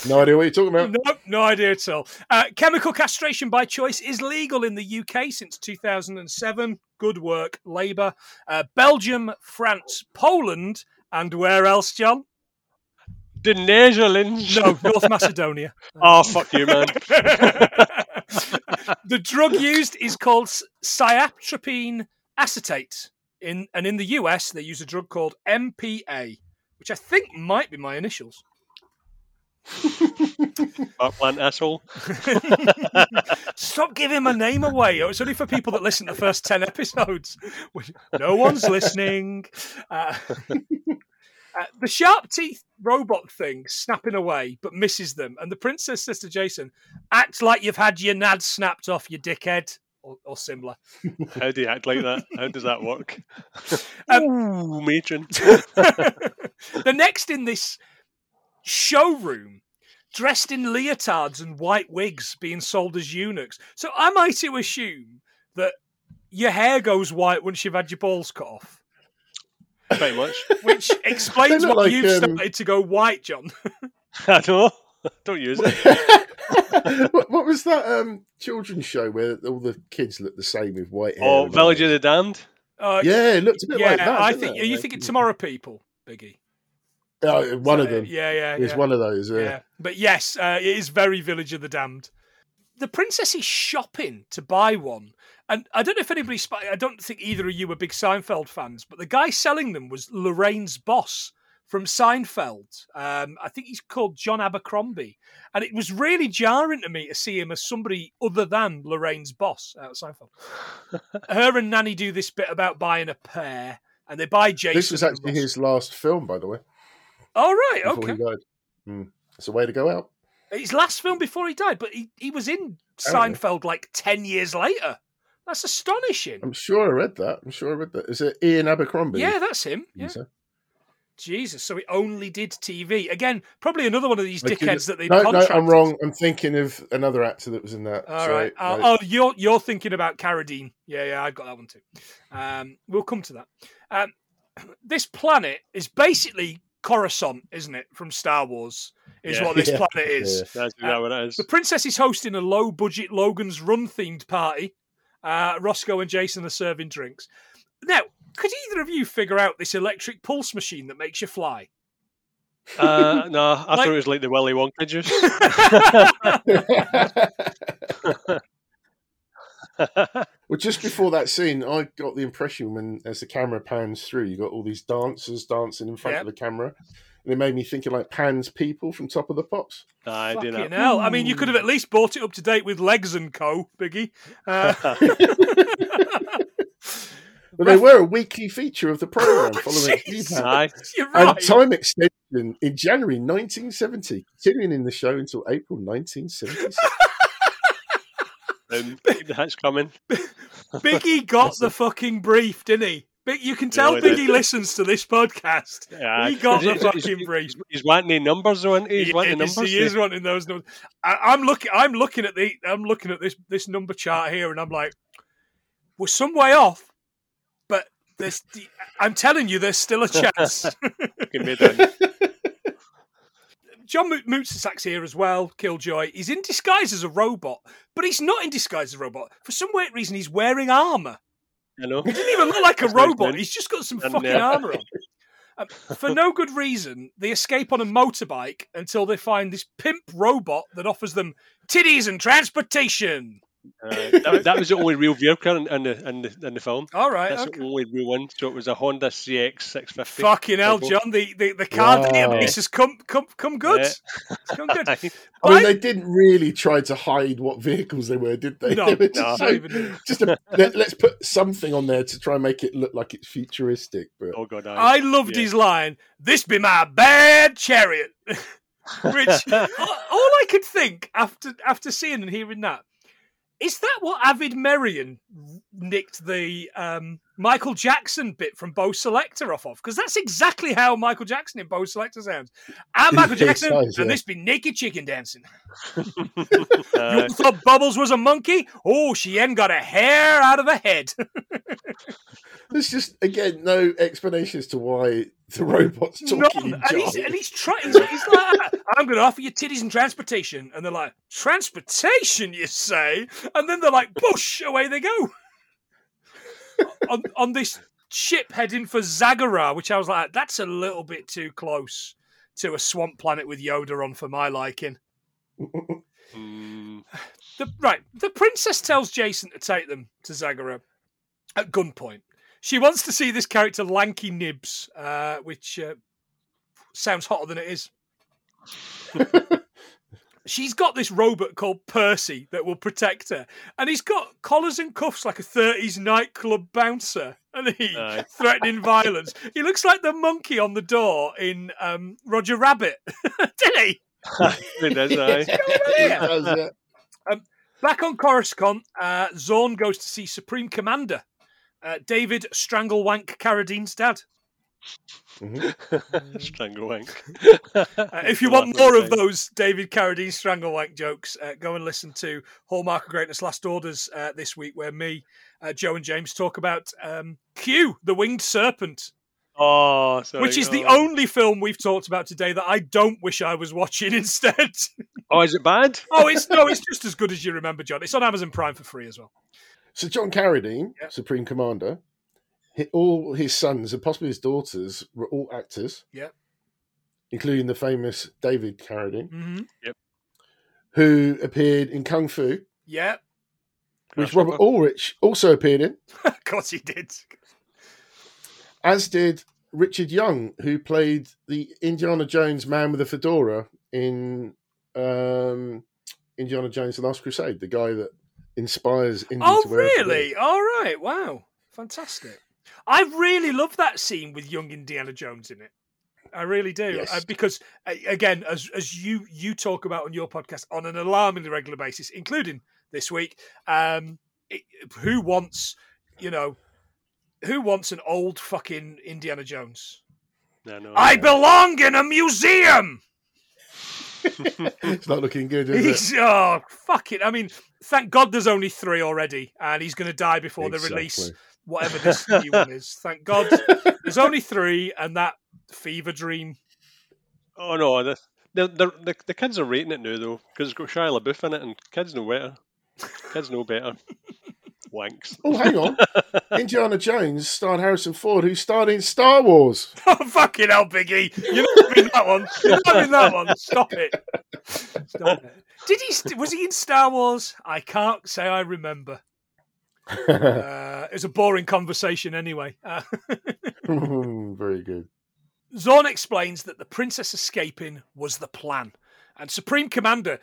No idea what you're talking about. no, no idea at all. Uh, chemical castration by choice is legal in the UK since 2007. Good work, Labour. Uh, Belgium, France, Poland, and where else, John? the Netherlands. No, North Macedonia. Oh, fuck you, man. the drug used is called cyproterone acetate. In and in the US, they use a drug called MPA, which I think might be my initials. Mark plant asshole. Stop giving my name away. It's only for people that listen to the first 10 episodes. No one's listening. Uh, uh, the sharp teeth robot thing snapping away, but misses them. And the princess sister Jason, Act like you've had your nads snapped off, you dickhead. Or, or similar. How do you act like that? How does that work? Um, Ooh, matron. the next in this showroom, dressed in leotards and white wigs, being sold as eunuchs. So am I to assume that your hair goes white once you've had your balls cut off? Pretty much. Which explains why like, you've um, started to go white, John. I know. Don't use it. what, what was that um, children's show where all the kids look the same with white hair? Oh, and Village of the Damned. Uh. Yeah, it looked a bit yeah, like that. I think. it? Are you thinking Tomorrow People, Biggie? Oh, one of Uh, them. Yeah, yeah, It's yeah. one of those. Yeah. Yeah, but yes, uh, it is very Village of the Damned. The princess is shopping to buy one, and I don't know if anybody. I don't think either of you were big Seinfeld fans, but the guy selling them was Lorraine's boss from Seinfeld. Um, I think he's called John Abercrombie, and it was really jarring to me to see him as somebody other than Lorraine's boss out of Seinfeld. Her and Nanny do this bit about buying a pair, and they buy Jason. This was actually his last film, by the way. Oh right, okay. Hmm. It's a way to go out. His last film before he died, but he, he was in Seinfeld like 10 years later. That's astonishing. I'm sure I read that. I'm sure I read that. Is it Ian Abercrombie? Yeah, that's him. Yeah. Jesus. So he only did TV. Again, probably another one of these did dickheads that they No, no. I'm wrong. I'm thinking of another actor that was in that. All Sorry, right. Uh, no. Oh, you're you're thinking about Carradine. Yeah, yeah, I've got that one too. Um, we'll come to that. Um, this planet is basically Coruscant, isn't it, from Star Wars? Is Yeah. what this Yeah. planet is. Yeah. That's exactly what it is. The princess is hosting a low budget Logan's Run themed party. Uh, Roscoe and Jason are serving drinks. Now, could either of you figure out this electric pulse machine that makes you fly? Uh, no, I Like- thought it was like the Willy Wonka juice. well, just before that scene, I got the impression when, as the camera pans through, you got all these dancers dancing in front Yep. of the camera, and it made me think of like Pan's people from Top of the Pops. I do Fucking not. hell. I mean, you could have at least brought it up to date with Legs and Co, Biggie. Uh, But they were a weekly feature of the program Oh, following Jesus. He-Man. You're and time extension in January 1970, continuing in the show until April 1976. Um, keep the hats coming. Biggie got the fucking brief, didn't he? Big, you can tell he did. Biggie listens to this podcast. Yeah, He got the He's- he's- fucking brief. He's wanting the numbers, though, isn't he? He's He wanting numbers. He is wanting those numbers. I, I'm looking. I'm looking at the. I'm looking at this this number chart here, and I'm like, we're some way off, but there's. I'm telling you, there's still a chance. Can be done. John Mo- here as well. Killjoy. He's in disguise as a robot, but he's not in disguise as a robot. For some weird reason, he's wearing armor. Know? He didn't even look like a robot. He's just got some And, fucking uh, armor on. Um, for no good reason, they escape on a motorbike until they find this pimp robot that offers them titties and transportation. Uh, that, that was the only real vehicle in, in, the, in, the, in the film. All right. That's okay. the only real one. So it was a Honda CX 650. Fucking hell, John! The the, the car Wow. database has come come come good. Yeah. It's come good. I mean, But- they didn't really try to hide what vehicles they were, did they? No, They were no, just, so- just a, let, us put something on there to try and make it look like it's futuristic. But oh, God. aye. I loved Yeah. his line. This be my bad chariot. Which all, all I could think after after seeing and hearing that is that what Avid Merrion nicked the um, Michael Jackson bit from Bo' Selecta off of? Because that's exactly how Michael Jackson in Bo' Selecta sounds. I'm Michael Jackson, Nice, and yeah. this be naked chicken dancing. Uh, you thought Bubbles was a monkey? Oh, she ain't got a hair out of her head. There's just again no explanation as to why the robot's talking None. in And he's, and he's trying. He's, he's like, "I'm going to offer you titties and transportation," and they're like, "Transportation, you say?" And then they're like, "Bush!" Away they go on, on this ship heading for Zagara, which I was like, "That's a little bit too close to a swamp planet with Yoda on for my liking." mm, The, right, the princess tells Jason to take them to Zagara at gunpoint. She wants to see this character Lanky Nibs, uh, which uh, sounds hotter than it is. She's got this robot called Percy that will protect her, and he's got collars and cuffs like a 30s nightclub bouncer, and he Aye. threatening violence. He looks like the monkey on the door in um, Roger Rabbit, didn't he? it is, aye. It does, yeah. Back on Coruscant, uh, Zorn goes to see Supreme Commander uh, David Stranglewank Carradine's dad. Mhm. Strangle wank. Uh, if you want more of those David Carradine Stranglewank jokes, uh, go and listen to Hallmark of Greatness Last Orders uh, this week, where me, uh, Joe, and James talk about um, Q, the Winged Serpent, Oh, sorry. which is the oh. only film we've talked about today that I don't wish I was watching instead. Oh, is it bad? oh, it's no, it's just as good as you remember, John. It's on Amazon Prime for free as well. So John Carradine, Yeah. Supreme Commander, hi- all his sons and possibly his daughters were all actors. Yeah. Including the famous David Carradine, hmm who appeared in Kung Fu, Yeah, which Robert Urich also appeared in, of course he did. as did Richard Young, who played the Indiana Jones man with a fedora in um, Indiana Jones: The Last Crusade, the guy that inspires Indy Oh, to wear really? All right. Wow. Fantastic. I really love that scene with young Indiana Jones in it. I really do Yes. uh, because a- again, as as you you talk about on your podcast on an alarmingly regular basis, including this week, um, it, who wants you know who wants an old fucking Indiana Jones? No, no, I no. belong in a museum. It's not looking good, is it? Oh fuck it. I mean, thank God there's only three already, and he's going to die before the release Exactly. Whatever this new one is. Thank God there's only three, and that fever dream. Oh no, the, the the the the kids are rating it now though because it's got Shia LaBeouf in it, and kids know better. Kids know better. Wanks. Oh, hang on. Indiana Jones starred Harrison Ford, who starred in Star Wars. Oh fucking hell, Biggie! You're not having that one. You're not having that one. Stop it. Stop it. Did he? st- Was he in Star Wars? I can't say I remember. Uh, it was a boring conversation anyway. Uh, Very good. Zorn explains that the princess escaping was the plan. And Supreme Commander,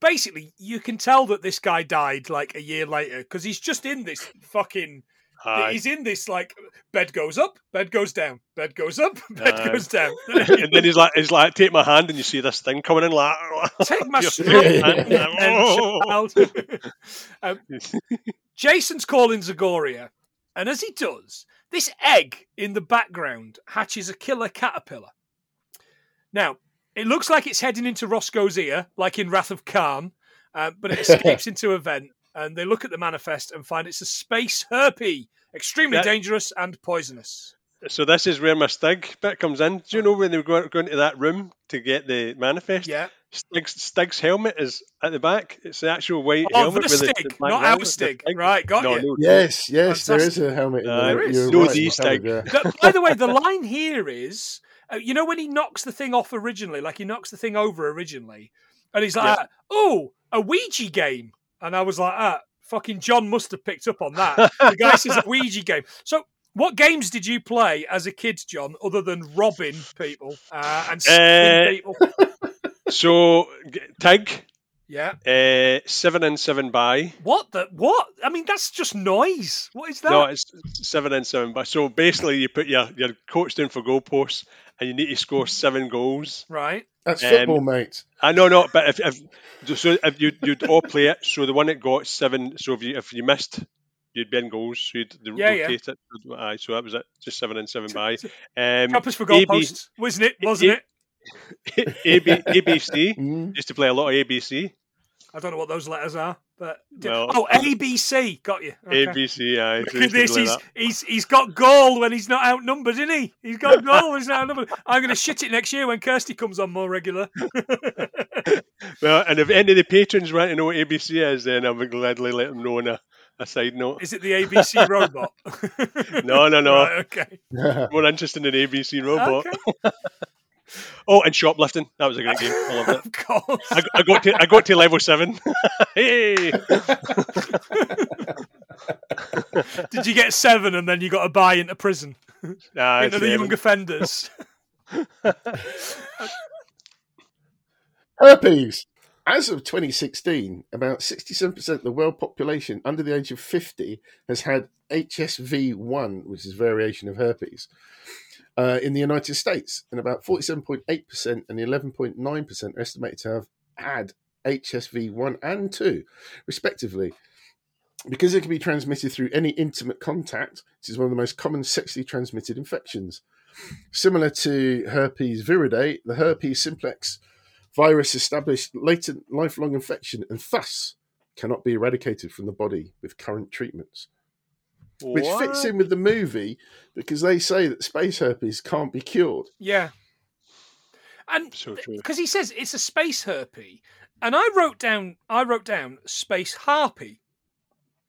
basically, you can tell that this guy died like a year later because he's just in this fucking. Aye. He's in this like bed goes up, bed goes down, bed goes up, bed Aye. goes down. and then he's like, he's like, take my hand, and you see this thing coming in, like, Take my Your hand, hand, oh. child. um, Jason's calling Zagoria, and as he does, this egg in the background hatches a killer caterpillar. Now, it looks like it's heading into Roscoe's ear, like in Wrath of Khan, uh, but it escapes into a vent, and they look at the manifest and find it's a space herpy, extremely That- dangerous and poisonous. So this is where my Stig bit comes in. Do you know when they were going, going to that room to get the manifest? Yeah. Stig's, Stig's helmet is at the back. It's the actual white Oh, helmet the with Stig, black not velvet. our The Stig. Stig. Right, got no, you. No, Yes, yes, there is a helmet in Uh, there. there is. No, right, the Stig. covered, yeah. But, by the way, the line here is, uh, you know, when he knocks the thing off originally, like he knocks the thing over originally, and he's like, "Oh, a Ouija game," and I was like, "Ah, fucking John must have picked up on that." the guy says a Ouija game. So, what games did you play as a kid, John, other than robbing people uh, and stealing Uh, people? So, Tig, Yeah. Uh, seven in, seven by. What the what? I mean, that's just noise. What is that? No, it's seven in, seven by. So basically, you put your your coach down for goalposts, and you need to score seven goals. right. That's Um, football, mate. I know, no, but if, if so, if you you'd all play it. So the one that got seven. So if you if you missed, you'd be in goals. So you'd Yeah, yeah. rotate it. Aye, so that was it. Just seven and seven by. Um, Help for goalposts, wasn't it? Wasn't it? AB, ABC. Mm. Used to play a lot of ABC. I don't know what those letters are, but Well- oh, ABC, got you. Okay. ABC. Aye. Look at this. play He's, that. he's he's got goal when he's not outnumbered, isn't he? He's got goal when he's not outnumbered. I'm going to shit it next year when Kirsty comes on more regular. Well, and if any of the patrons want to know what ABC is, then I would gladly let them know on a, a side note. Is it the ABC robot? No, no, no. Right, okay. More interested in ABC robot. Okay. Oh, and shoplifting. That was a great game. I loved it. Of course. I, I got to I got to level seven. hey, Did you get seven and then you got to buy into prison? nah, into the seven. young offenders? Herpes. As of 2016, about 67% of the world population under the age of 50 has had HSV1, which is variation of herpes, uh, in the United States. And about 47.8% and 11.9% are estimated to have had HSV1 and 2, respectively. Because it can be transmitted through any intimate contact, it is one of the most common sexually transmitted infections. Similar to Herpesviridae, the herpes simplex virus established latent lifelong infection and thus cannot be eradicated from the body with current treatments. Which fits in with the movie because they say that space herpes can't be cured. Yeah. And So because he says it's a space herpy, and I wrote down I wrote down space harpy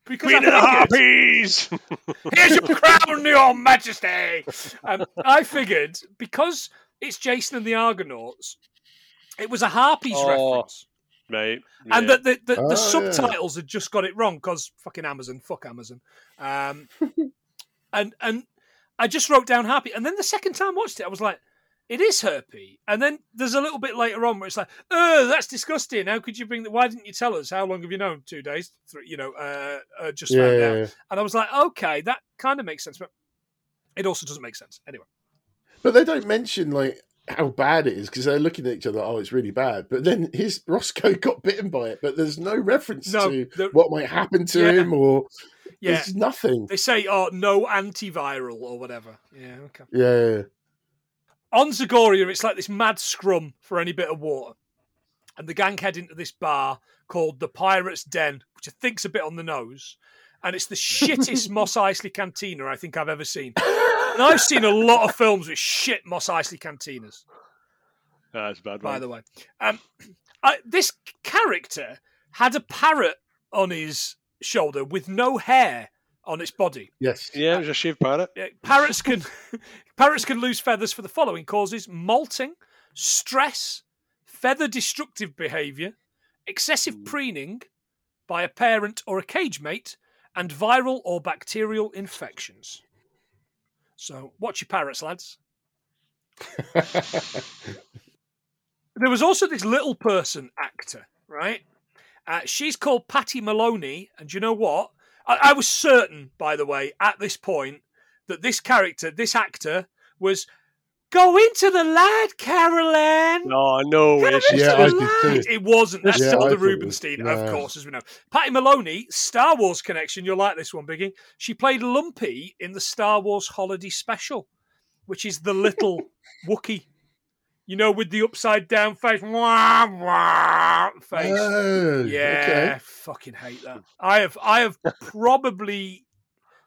because Queen I of the Harpies. Here's your crown, your majesty. Um, I figured because it's Jason and the Argonauts, it was a Harpies Oh, reference. Right. And yeah. that the, the, Oh, the yeah. subtitles had just got it wrong because fucking Amazon, fuck Amazon. Um, and and I just wrote down Harpy, and then the second time I watched it, I was like, it is herpy. And then there's a little bit later on where it's like, oh, that's disgusting. How could you bring that? Why didn't you tell us? How long have you known? Two days, three, you know, uh, uh, just Yeah, found yeah, out. yeah. And I was like, okay, that kind of makes sense, but it also doesn't make sense. Anyway, But they don't mention like how bad it is because they're looking at each other. Oh, it's really bad. But then his Roscoe got bitten by it, but there's no reference No, to the- what might happen to Yeah. him or yeah, there's nothing. they say, oh, no antiviral or whatever. Yeah, okay. Yeah, yeah. on Zagoria, it's like this mad scrum for any bit of water. And the gang head into this bar called the Pirates Den, which I think's a bit on the nose. And it's the shittest Mos Eisley cantina I think I've ever seen. And I've seen a lot of films with shit Mos Eisley cantinas, That's a bad. by One. the way. Um, I, this character had a parrot on his shoulder with no hair on its body. Yes. Yeah, it was a shaved parrot. Yeah, parrots can parrots can lose feathers for the following causes: molting, stress, feather destructive behaviour, excessive preening by a parent or a cage mate, and viral or bacterial infections. So, watch your parrots, lads. There was also this little person actor, right? Uh, she's called Patty Maloney, and you know what? I, I was certain, by the way, at this point, that this character, this actor, was go into the light, Carol Anne. No, no way. Go She's Yeah, I the did too. It wasn't. That's Yeah, still I the thought it was- Rubinstein, no. of course, as we know. Patty Maloney, Star Wars connection. You'll like this one, Biggie. She played Lumpy in the Star Wars Holiday Special, which is the little Wookie. You know, with the upside down face, wah, wah, face. Oh, Yeah, okay. fucking hate that. I have I have probably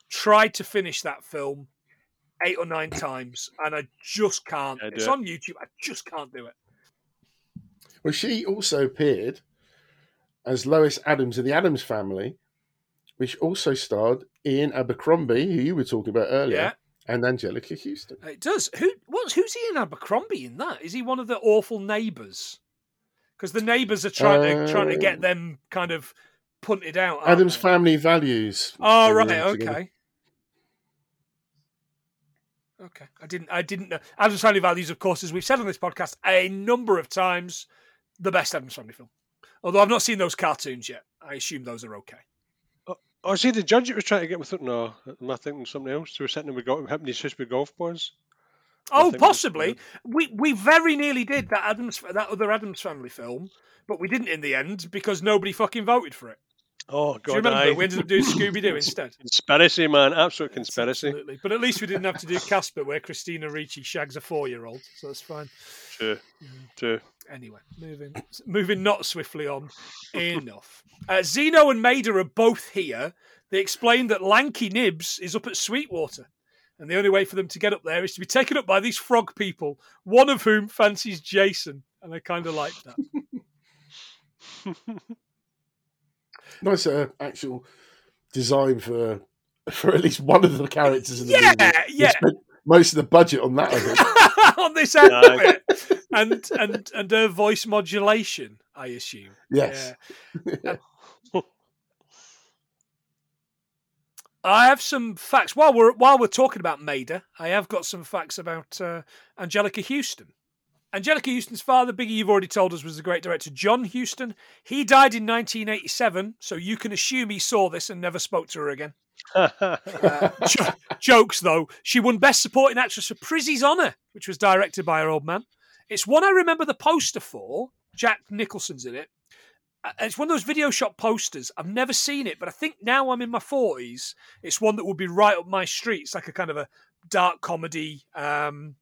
tried to finish that film eight or nine times, and I just can't. Yeah, it's it. on YouTube. I just can't do it. Well, she also appeared as Lois Adams in the Addams Family, which also starred Ian Abercrombie, who you were talking about earlier, Yeah, and Anjelica Huston. it does. Who? What's who's Ian Abercrombie in that? Is he one of the awful neighbours? Because the neighbours are trying to trying to get Uh, them kind of punted out. Adams they? Family Values. Oh right, in together. okay. Okay, I didn't. I didn't know. Addams Family Values, of course, as we've said on this podcast a number of times, the best Addams Family film. Although I've not seen those cartoons yet. I assume those are okay. Oh, I see the judge it was trying to get with it. No, thinking something else? They were sitting with golf, happening to with golf balls. Oh, possibly. We we very nearly did that Adams that other Addams Family film, but we didn't in the end because nobody fucking voted for it. Oh Do you God, remember? aye. We ended up doing Scooby Doo instead. conspiracy, man, absolute conspiracy. Absolutely. But at least we didn't have to do Casper, where Christina Ricci shags a four-year-old, so that's fine. True, true. Anyway, moving moving not swiftly on. Enough. Uh, Zeno and Maida are both here. They explain that Lanky Nibs is up at Sweetwater, and the only way for them to get up there is to be taken up by these frog people, one of whom fancies Jason, and I kind of like that. Nice uh, actual design for for at least one of the characters in the Yeah, movie. They yeah. most of the budget on that. I think. on this end of it, and and and her voice modulation, I assume. Yes. Yeah. I have some facts while we're while we're talking about Maida. I have got some facts about uh, Anjelica Huston. Anjelica Huston's father, Biggie, you've already told us, was the great director John Huston. He died in 1987, so you can assume he saw this and never spoke to her again. Uh, jo- jokes though, she won Best Supporting Actress for Prizzi's Honour, which was directed by her old man. It's one I remember the poster for. Jack Nicholson's in it. Uh, It's one of those video shop posters. I've never seen it, but I think now I'm in my forties. It's one that would be right up my street. It's like a kind of a dark comedy, um,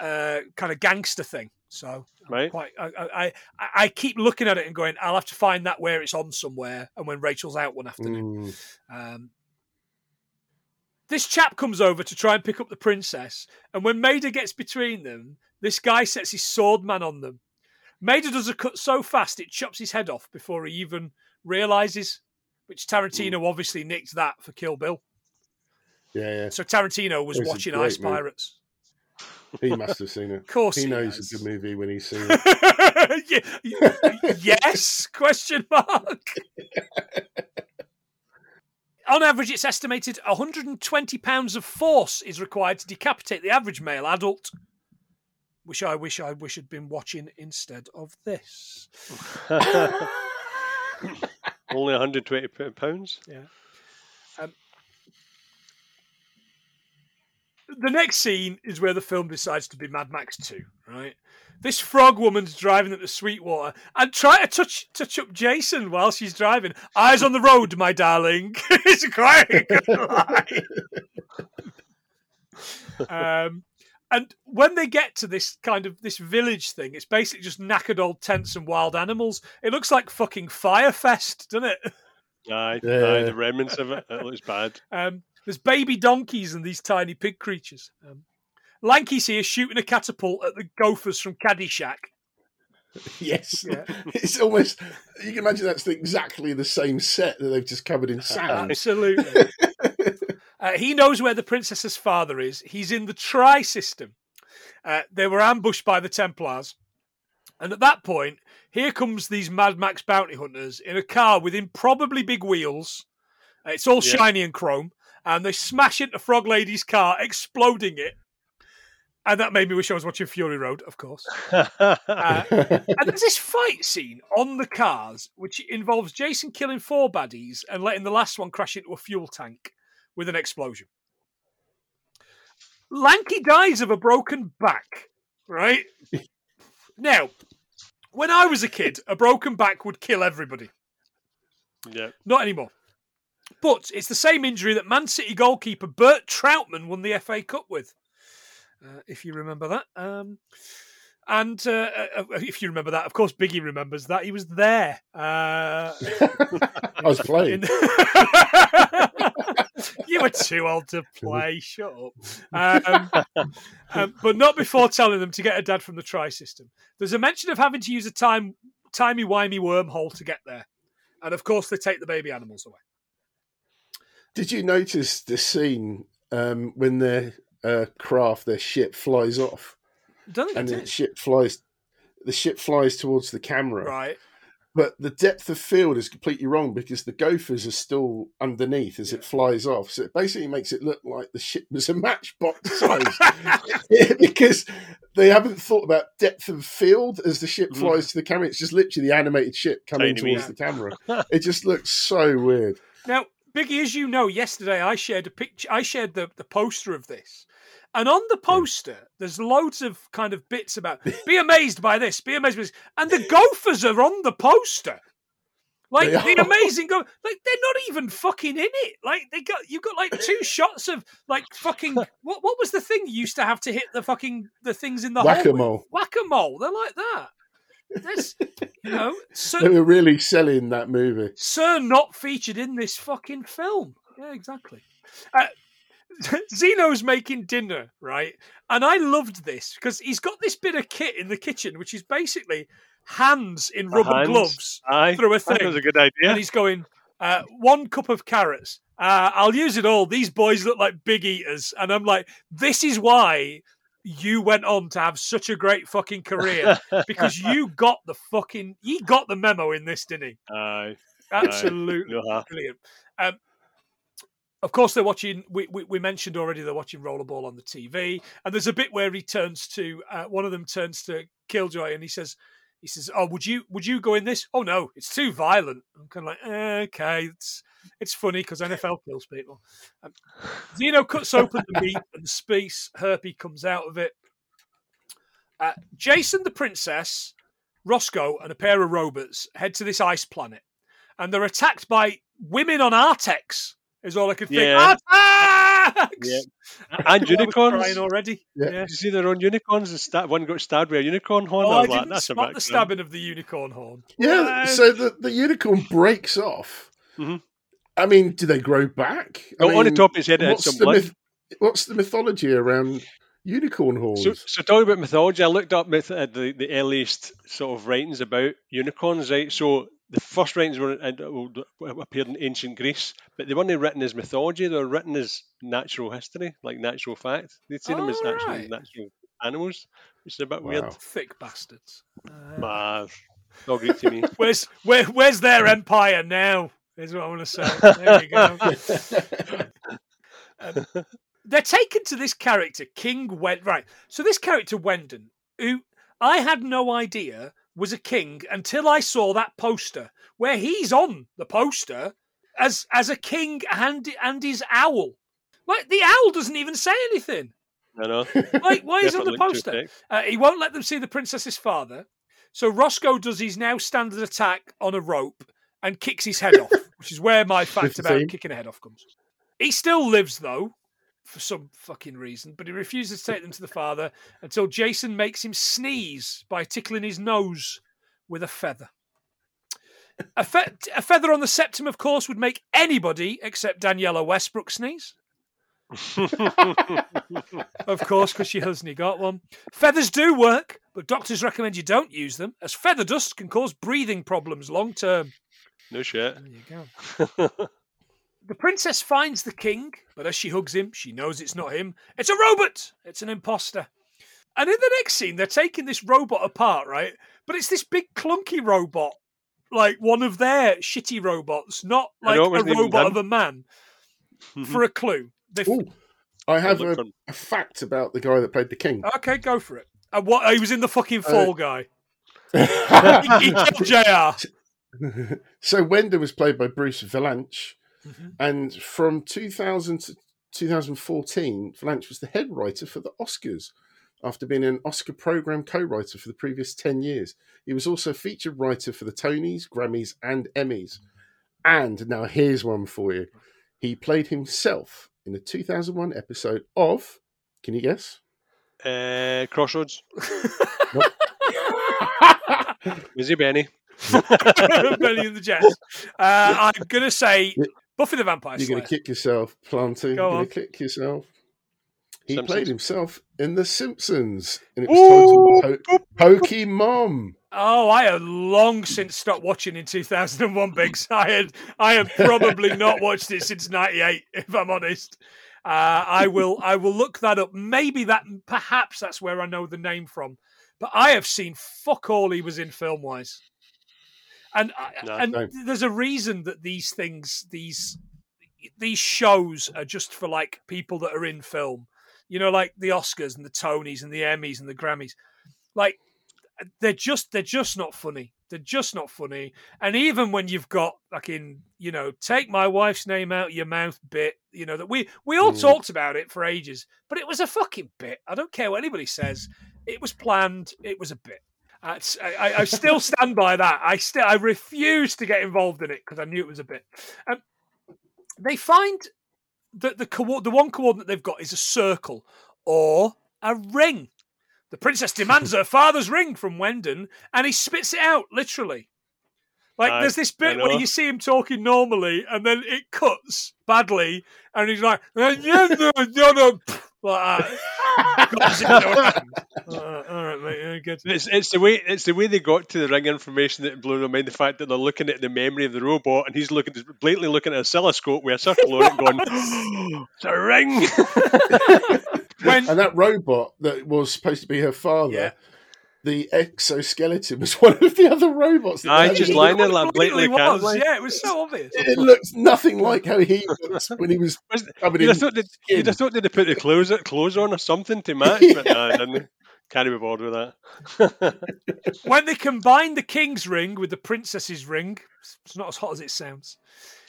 uh, kind of gangster thing. So Right. quite, I, I, I, keep looking at it and going, I'll have to find that where it's on somewhere, and when Rachel's out one afternoon. Mm. Um, this chap comes over to try and pick up the princess, and when Maida gets between them, this guy sets his sword man on them. Maida does a cut so fast it chops his head off before he even realizes. Which Tarantino obviously nicked that for Kill Bill. Yeah, yeah. So Tarantino was a watching Ice. Pirates. He must have seen it. Of course, He he, knows has. a good movie when he's seen it. Yeah, yes? Question mark. On average, it's estimated 120 pounds of force is required to decapitate the average male adult. Which I wish I wish had been watching instead of this. Only 120 p- pounds. The next scene is where the film decides to be Mad Max 2, right? This frog woman's driving at the Sweetwater and try to touch touch up Jason while she's driving. Eyes on the road, my darling. it's quite a good line. um, and when they get to this kind of this village thing, it's basically just knackered old tents and wild animals. It looks like fucking Fyre Fest, doesn't it? Aye, aye, the remnants of it. It looks bad. Um, there's baby donkeys and these tiny pig creatures. Um, Lanky's here shooting a catapult at the gophers from Caddyshack. yes. Yeah. It's almost, you can imagine that's exactly the same set that they've just covered in sand. Absolutely. uh, he knows where the princess's father is. He's in the Tri system. Uh, they were ambushed by the Templars. And at that point, here comes these Mad Max bounty hunters in a car with improbably big wheels. Uh, it's all Yeah. shiny and chrome. And they smash into Frog Lady's car, exploding it. And that made me wish I was watching Fury Road, of course. Uh, and there's this fight scene on the cars, which involves Jason killing four baddies and letting the last one crash into a fuel tank with an explosion. Lanky dies of a broken back, right? now, when I was a kid, a broken back would kill everybody. yeah. Not anymore. But it's the same injury that Man City goalkeeper Bert Trautmann won the FA Cup with, uh, if you remember that. Um, and uh, uh, if you remember that, of course, Biggie remembers that. He was there. Uh, I was playing. you were too old to play. Shut up. Um, um, but not before telling them to get a dad from the Tri system. There's a mention of having to use a time timey wimey wormhole to get there, and of course they take the baby animals away. Did you notice the scene um, when their uh, craft, their ship, flies off, Don't and the ship flies, the ship flies towards the camera, Right. but the depth of field is completely wrong because the gophers are still underneath as it flies off. So it basically makes it look like the ship was a matchbox size because they haven't thought about depth of field as the ship Mhm. flies to the camera. It's just literally the animated ship coming Tiny towards wee. the camera. It just looks so weird. Now, Biggie, as you know, yesterday I shared a picture. I shared the, the poster of this, and on the poster, there's loads of kind of bits about be amazed by this, be amazed by this, and the Gophers are on the poster. Like the amazing go, like they're not even fucking in it. Like they got you've got like two shots of like fucking what what was the thing you used to have to hit the fucking the things in the hole? Whack-a-mole. Whack a mole. They're like that. That's you know. So, They were really selling that movie. Sir not featured in this fucking film. Yeah, exactly. Uh, Zeno's making dinner, right? And I loved this because he's got this bit of kit in the kitchen, which is basically hands in rubber hands. gloves Aye, through a thing. that thing. was a good idea. And he's going, uh, one cup of carrots. Uh, I'll use it all. These boys look like big eaters. And I'm like, this is why you went on to have such a great fucking career because you got the fucking, you got the memo in this, didn't he? Aye, Absolutely brilliant. Um, of course, they're watching. We, we, we mentioned already they're watching Rollerball on the TV, and there's a bit where he turns to uh, one of them turns to Killjoy, and he says, "He says, oh, would you would you go in this? Oh no, it's too violent." I'm kind of like, eh, okay, it's it's funny because NFL kills people. Um, Zeno cuts open the meat, and the space herpy comes out of it. Uh, Jason, the princess, Roscoe, and a pair of robots head to this ice planet, and they're attacked by women on Artex. Is all I could think. Yeah. Artex! Yeah. And I unicorns. crying already. Yeah. Yeah. Did you see their own unicorns? The sta- one got stabbed with a unicorn horn. Oh, I I was like, didn't that's spot bit the stabbing of the unicorn horn. Yeah, What? so the, the unicorn breaks off. Mhm. I mean, do they grow back? I Oh, on the top of his head, had what's some the blood. myth- what's the mythology around unicorn horns? So, so talking about mythology, I looked up myth, uh, the, the earliest sort of writings about unicorns, right? So the first writings were uh, appeared in ancient Greece, but they weren't written as mythology; they were written as natural history, like natural fact. They'd see them as Oh, actual natural animals, which is a bit Wow. weird. Thick bastards. Uh, Nah, it's good to me. where's where, where's their empire now? Is what I want to say. There you go. Um, they're taken to this character, King Wen. Right. So this character Wendon, who I had no idea was a king until I saw that poster where he's on the poster as as a king and and his owl. Like the owl doesn't even say anything. I know. Like why is on the poster? Uh, he won't let them see the princess's father. So Roscoe does his now standard attack on a rope and kicks his head off, which is where my fact about kicking a head off comes. He still lives though, for some fucking reason, but he refuses to take them to the father until Jason makes him sneeze by tickling his nose with a feather. A, fe- a feather on the septum, of course, would make anybody except Danniella Westbrook sneeze. Of course, because she hasn't got one. Feathers do work, but doctors recommend you don't use them, as feather dust can cause breathing problems long term. no shit. There you go. The princess finds the king, but as she hugs him, she knows it's not him. It's a robot! It's an imposter. And in the next scene, they're taking this robot apart, right? But it's this big clunky robot, like one of their shitty robots, not like a it wasn't even robot of a man. For a clue. They Ooh, I have a, a fact about the guy that played the king. Okay, go for it. Uh, what? He was in the fucking Uh, Fall Guy. He, he killed Jr. so Wender was played by Bruce Vilanch, Mhm. and from 2000 to 2014, Vilanch was the head writer for the Oscars after being an Oscar program co-writer for the previous 10 years. He was also a featured writer for the Tonys, Grammys, and Emmys. And now here's one for you. He played himself in a 2001 episode of, can you guess? Uh, Crossroads. Nope. Was he Benny? Belly of the Jets. Uh, I'm gonna say Buffy the Vampire Slayer. You're going to kick yourself, Planty. Go You're on. going to kick yourself. He Simpsons. played himself in The Simpsons, and it was titled Ooh, po- Pokemon. Oh, I had long since stopped watching in 2001, Biggs. I had, I had probably not watched it since '98, if I'm honest. Uh, I will, I will look that up. Maybe that, perhaps that's where I know the name from. But I have seen fuck all he was in film wise. And no, and no. there's a reason that these things, these these shows are just for like people that are in film. You know, like the Oscars and the Tonys and the Emmys and the Grammys. Like they're just they're just not funny. They're just not funny. And even when you've got like in, you know, take my wife's name out your mouth bit, you know, that we we all mm. talked about it for ages, but it was a fucking bit. I don't care what anybody says. It was planned. It was a bit. I, I, I still stand by that. I still I refuse to get involved in it because I knew it was a bit. Um, they find that the co- the one coordinate they've got is a circle or a ring. The princess demands her father's ring from Wendon, and he spits it out literally. Like there's this bit where you see him talking normally, and then it cuts badly, and he's like, no, no, no, no, like ah, that. It's, it's the way it's the way they got to the ring information that blew their mind. The fact that they're looking at the memory of the robot, and he's looking blatantly looking at a oscilloscope with a circle on it, going, "It's a ring." when... And that robot that was supposed to be her father. Yeah the exoskeleton was one of the other robots. That I just lying there like blatantly was. Yeah, it was so obvious. It looks nothing like how he looks when he was. you'd, have thought you'd have thought they'd put the clothes, clothes on or something to match, but no, didn't. Can't be bothered with that. when they combine the king's ring with the princess's ring, it's not as hot as it sounds.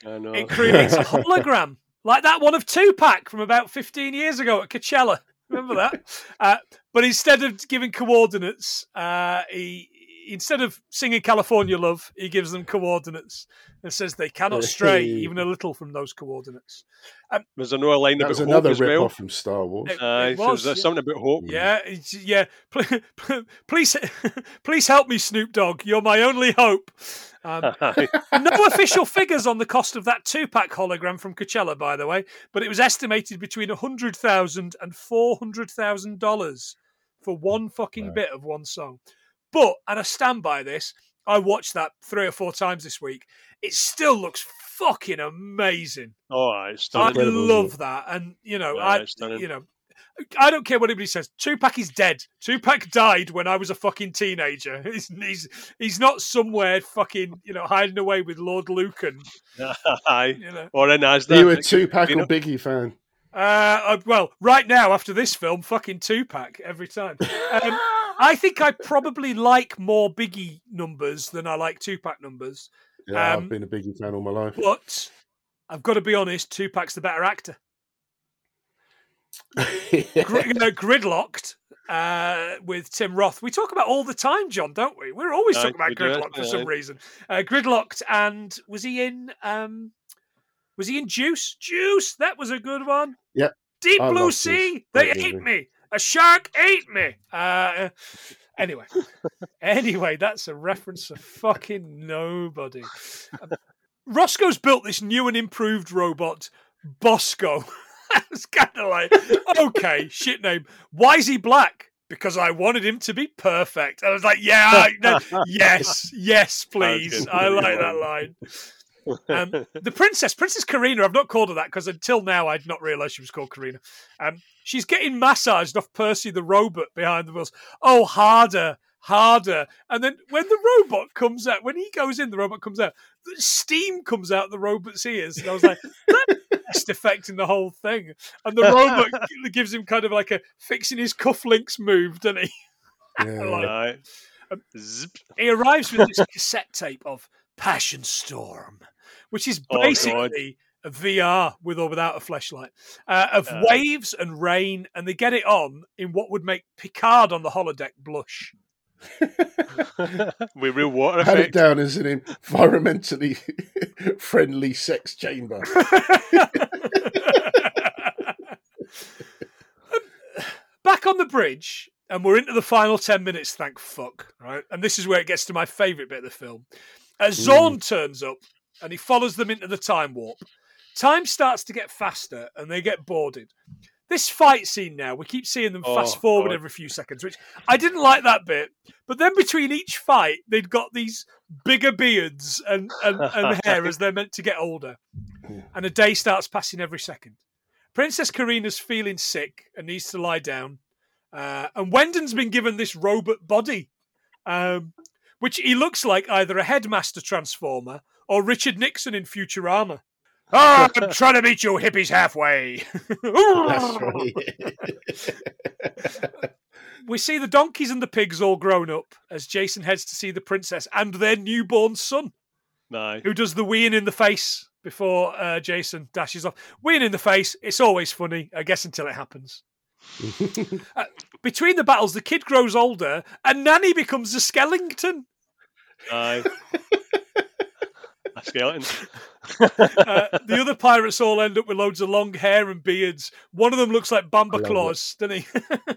I know. It creates a hologram, like that one of Tupac from about 15 years ago at Coachella. Remember that? Uh, but instead of giving coordinates, uh, he instead of singing California Love, he gives them coordinates and says they cannot stray even a little from those coordinates. Um, There's another line that about was another hope rip well. off from Star Wars. It, it uh, was, so something about hope. Yeah, yeah. Please, please help me, Snoop Dogg. You're my only hope. Um, no official figures on the cost of that Tupac hologram from Coachella, by the way, but it was estimated between $100,000 and $400,000 for one fucking right. bit of one song. But, and I stand by this, I watched that three or four times this week. It still looks fucking amazing. Oh, it's I love that, and you know, I you know, I don't care what anybody says. Tupac is dead. Tupac died when I was a fucking teenager. He's he's, he's not somewhere fucking you know hiding away with Lord Lucan. Aye, you know. or in Asda. You were a Tupac or Biggie fan? Uh, uh, well, right now after this film, fucking Tupac every time. Um, I think I probably like more Biggie numbers than I like Tupac numbers. Yeah, um, I've been a Biggie fan all my life. But I've got to be honest, Tupac's the better actor. Gr- you know, gridlocked uh, with Tim Roth. We talk about all the time, John, don't we? We're always talking about Gridlocked for some reason. Uh, gridlocked, and was he in? Um, was he in Juice? Juice, that was a good one. Yep. Deep I Blue Sea, they ate me. A shark ate me. Uh, anyway, anyway, that's a reference to fucking nobody. Um, Roscoe's built this new and improved robot, Bosco. It's kind of like, okay, shit name. Why is he black? Because I wanted him to be perfect. I was like, yeah, no, yes, yes, please. I like that line. Um, the princess, Princess Karina, I've not called her that because until now I'd not realised she was called Karina. Um, she's getting massaged off Percy the robot behind the wheels. Oh, harder, harder. And then when the robot comes out, when he goes in, the robot comes out, the steam comes out the robot's ears. And I was like, best effect in the whole thing. And the robot gives him kind of like a fixing his cufflinks move, doesn't he? Yeah. like, um, he arrives with this cassette tape of Passion Storm, which is oh, basically oh, a VR with or without a flashlight uh, of uh, waves and rain, and they get it on in what would make Picard on the holodeck blush. we real water Had it down as an environmentally friendly sex chamber. Back on the bridge, and we're into the final 10 minutes, thank fuck, right? And this is where it gets to my favourite bit of the film. As Zorn mm. turns up and he follows them into the time warp, time starts to get faster and they get boarded this fight scene now, we keep seeing them fast oh, forward every few seconds, which I didn't like that bit. But then between each fight, they'd got these bigger beards and, and, and hair as they're meant to get older. And a day starts passing every second. Princess Karina's feeling sick and needs to lie down. Uh, and Wendon's been given this robot body. Um, which he looks like either a headmaster transformer or Richard Nixon in Futurama. Ah, I'm trying to meet you hippies halfway. That's right. we see the donkeys and the pigs all grown up as Jason heads to see the princess and their newborn son, Aye. who does the weeing in the face before uh, Jason dashes off. Weeing in the face, it's always funny, I guess, until it happens. Uh, between the battles, the kid grows older and Nanny becomes a skeleton. Aye. a skeleton. Uh, the other pirates all end up with loads of long hair and beards. One of them looks like Bamba I Claus, doesn't he?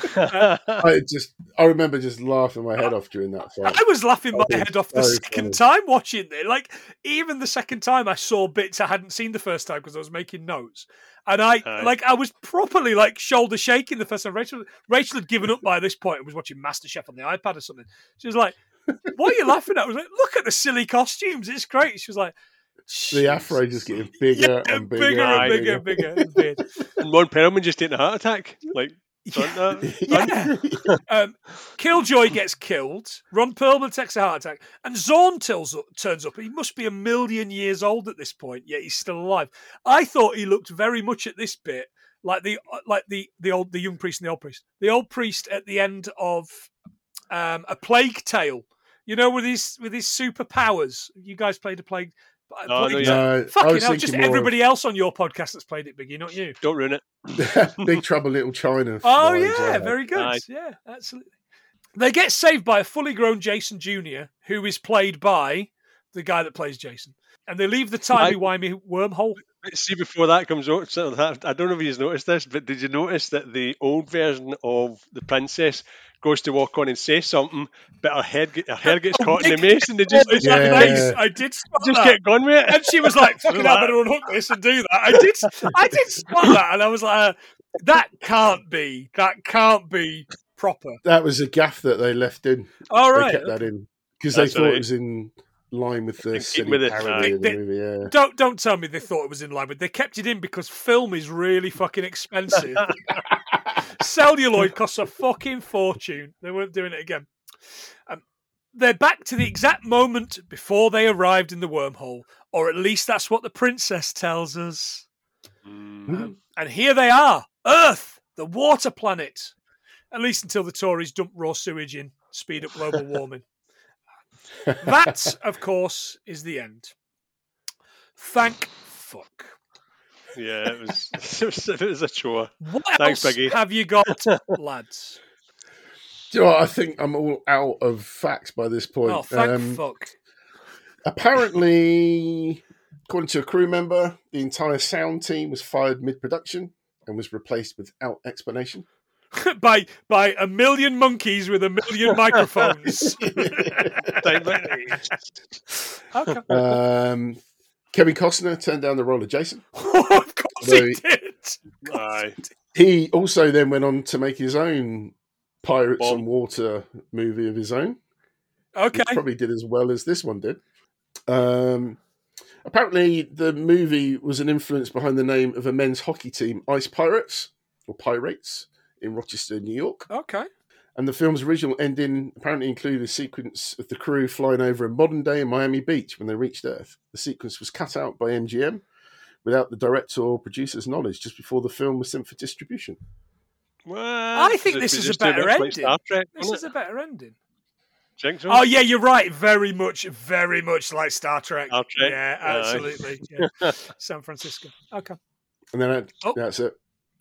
I just, I remember just laughing my head off during that fight. I was laughing my Oh, head off the very second time watching it. Like even the second time, I saw bits I hadn't seen the first time because I was making notes, and I Aye. like I was properly like shoulder shaking the first time. Rachel Rachel had given up by this point and was watching MasterChef on the iPad or something. She was like, "What are you laughing at?" I was like, "Look at the silly costumes. It's great." She was like. The afro just getting bigger Yeah, and bigger, bigger and and bigger and bigger. and bigger. and Ron Perlman just taking a heart attack. Like, done that. Yeah. um, Killjoy gets killed. Ron Perlman takes a heart attack, and Zorn tells, turns up. He must be a million years old at this point, yet he's still alive. I thought he looked very much at this bit like the like the the old the young priest and the old priest. The old priest at the end of um, a Plague Tale. You know, with his with his superpowers. You guys played a plague. No, plague no, yeah. Fucking hell, just thinking more everybody else on your podcast that's played it, Biggie, not you. Don't ruin it. Big Trouble Little China. Oh vibes, yeah, uh, very good. Aye. Yeah, absolutely. They get saved by a fully grown Jason Jr., who is played by the guy that plays Jason, and they leave the timey wimey wormhole. See, before that comes out, so that, I don't know if you've noticed this, but did you notice that the old version of the princess goes to walk on and say something, but her head her hair gets Oh, caught in the Nick- mace, and they just, is they Yeah. nice? I did spot just that. get gone with it. and she was like, "Fucking, hell, I better unhook this and do that." I did, I did spot that, and I was like, uh, "That can't be, that can't be proper." That was a gaff that they left in. All They right, kept that in because they thought right. it was in line with the silly with it, parody aye. of the movie. Yeah. Don't don't tell me they thought it was in line with. They kept it in because film is really fucking expensive. Celluloid costs a fucking fortune. They weren't doing it again. Um, they're back to the exact moment before they arrived in the wormhole, or at least that's what the princess tells us. Mm. Um, and here they are, Earth, the water planet. At least until the Tories dump raw sewage in, speed up global warming. That, of course, is the end. Thank fuck. Yeah, it was, it was, it was a chore. What Thanks, else Peggy. have you got, lads? Do you know what? I think I'm all out of facts by this point. Oh, thank Um, fuck. Apparently, according to a crew member, the entire sound team was fired mid-production and was replaced without explanation. by by a million monkeys with a million microphones. Time like- okay. Um, Kevin Costner turned down the role of Jason. of course No, he did. Of Aye. he did. He also then went on to make his own Pirates Bomb. and Water movie of his own. Okay. which probably did as well as this one did. Um, apparently, the movie was an influence behind the name of a men's hockey team, Ice Pirates or Pirates, in Rochester, New York. Okay. And the film's original ending apparently included a sequence of the crew flying over a modern day Miami Beach when they reached Earth. The sequence was cut out by MGM without the director or producer's knowledge just before the film was sent for distribution. Well, I think this is a better ending. Trek, This is it? a better ending. Think? Oh yeah, you're right. Very much, very much like Star Trek. Star Trek, Yeah, aye. absolutely. Yeah. San Francisco. Okay. And then that- Oh. that's it.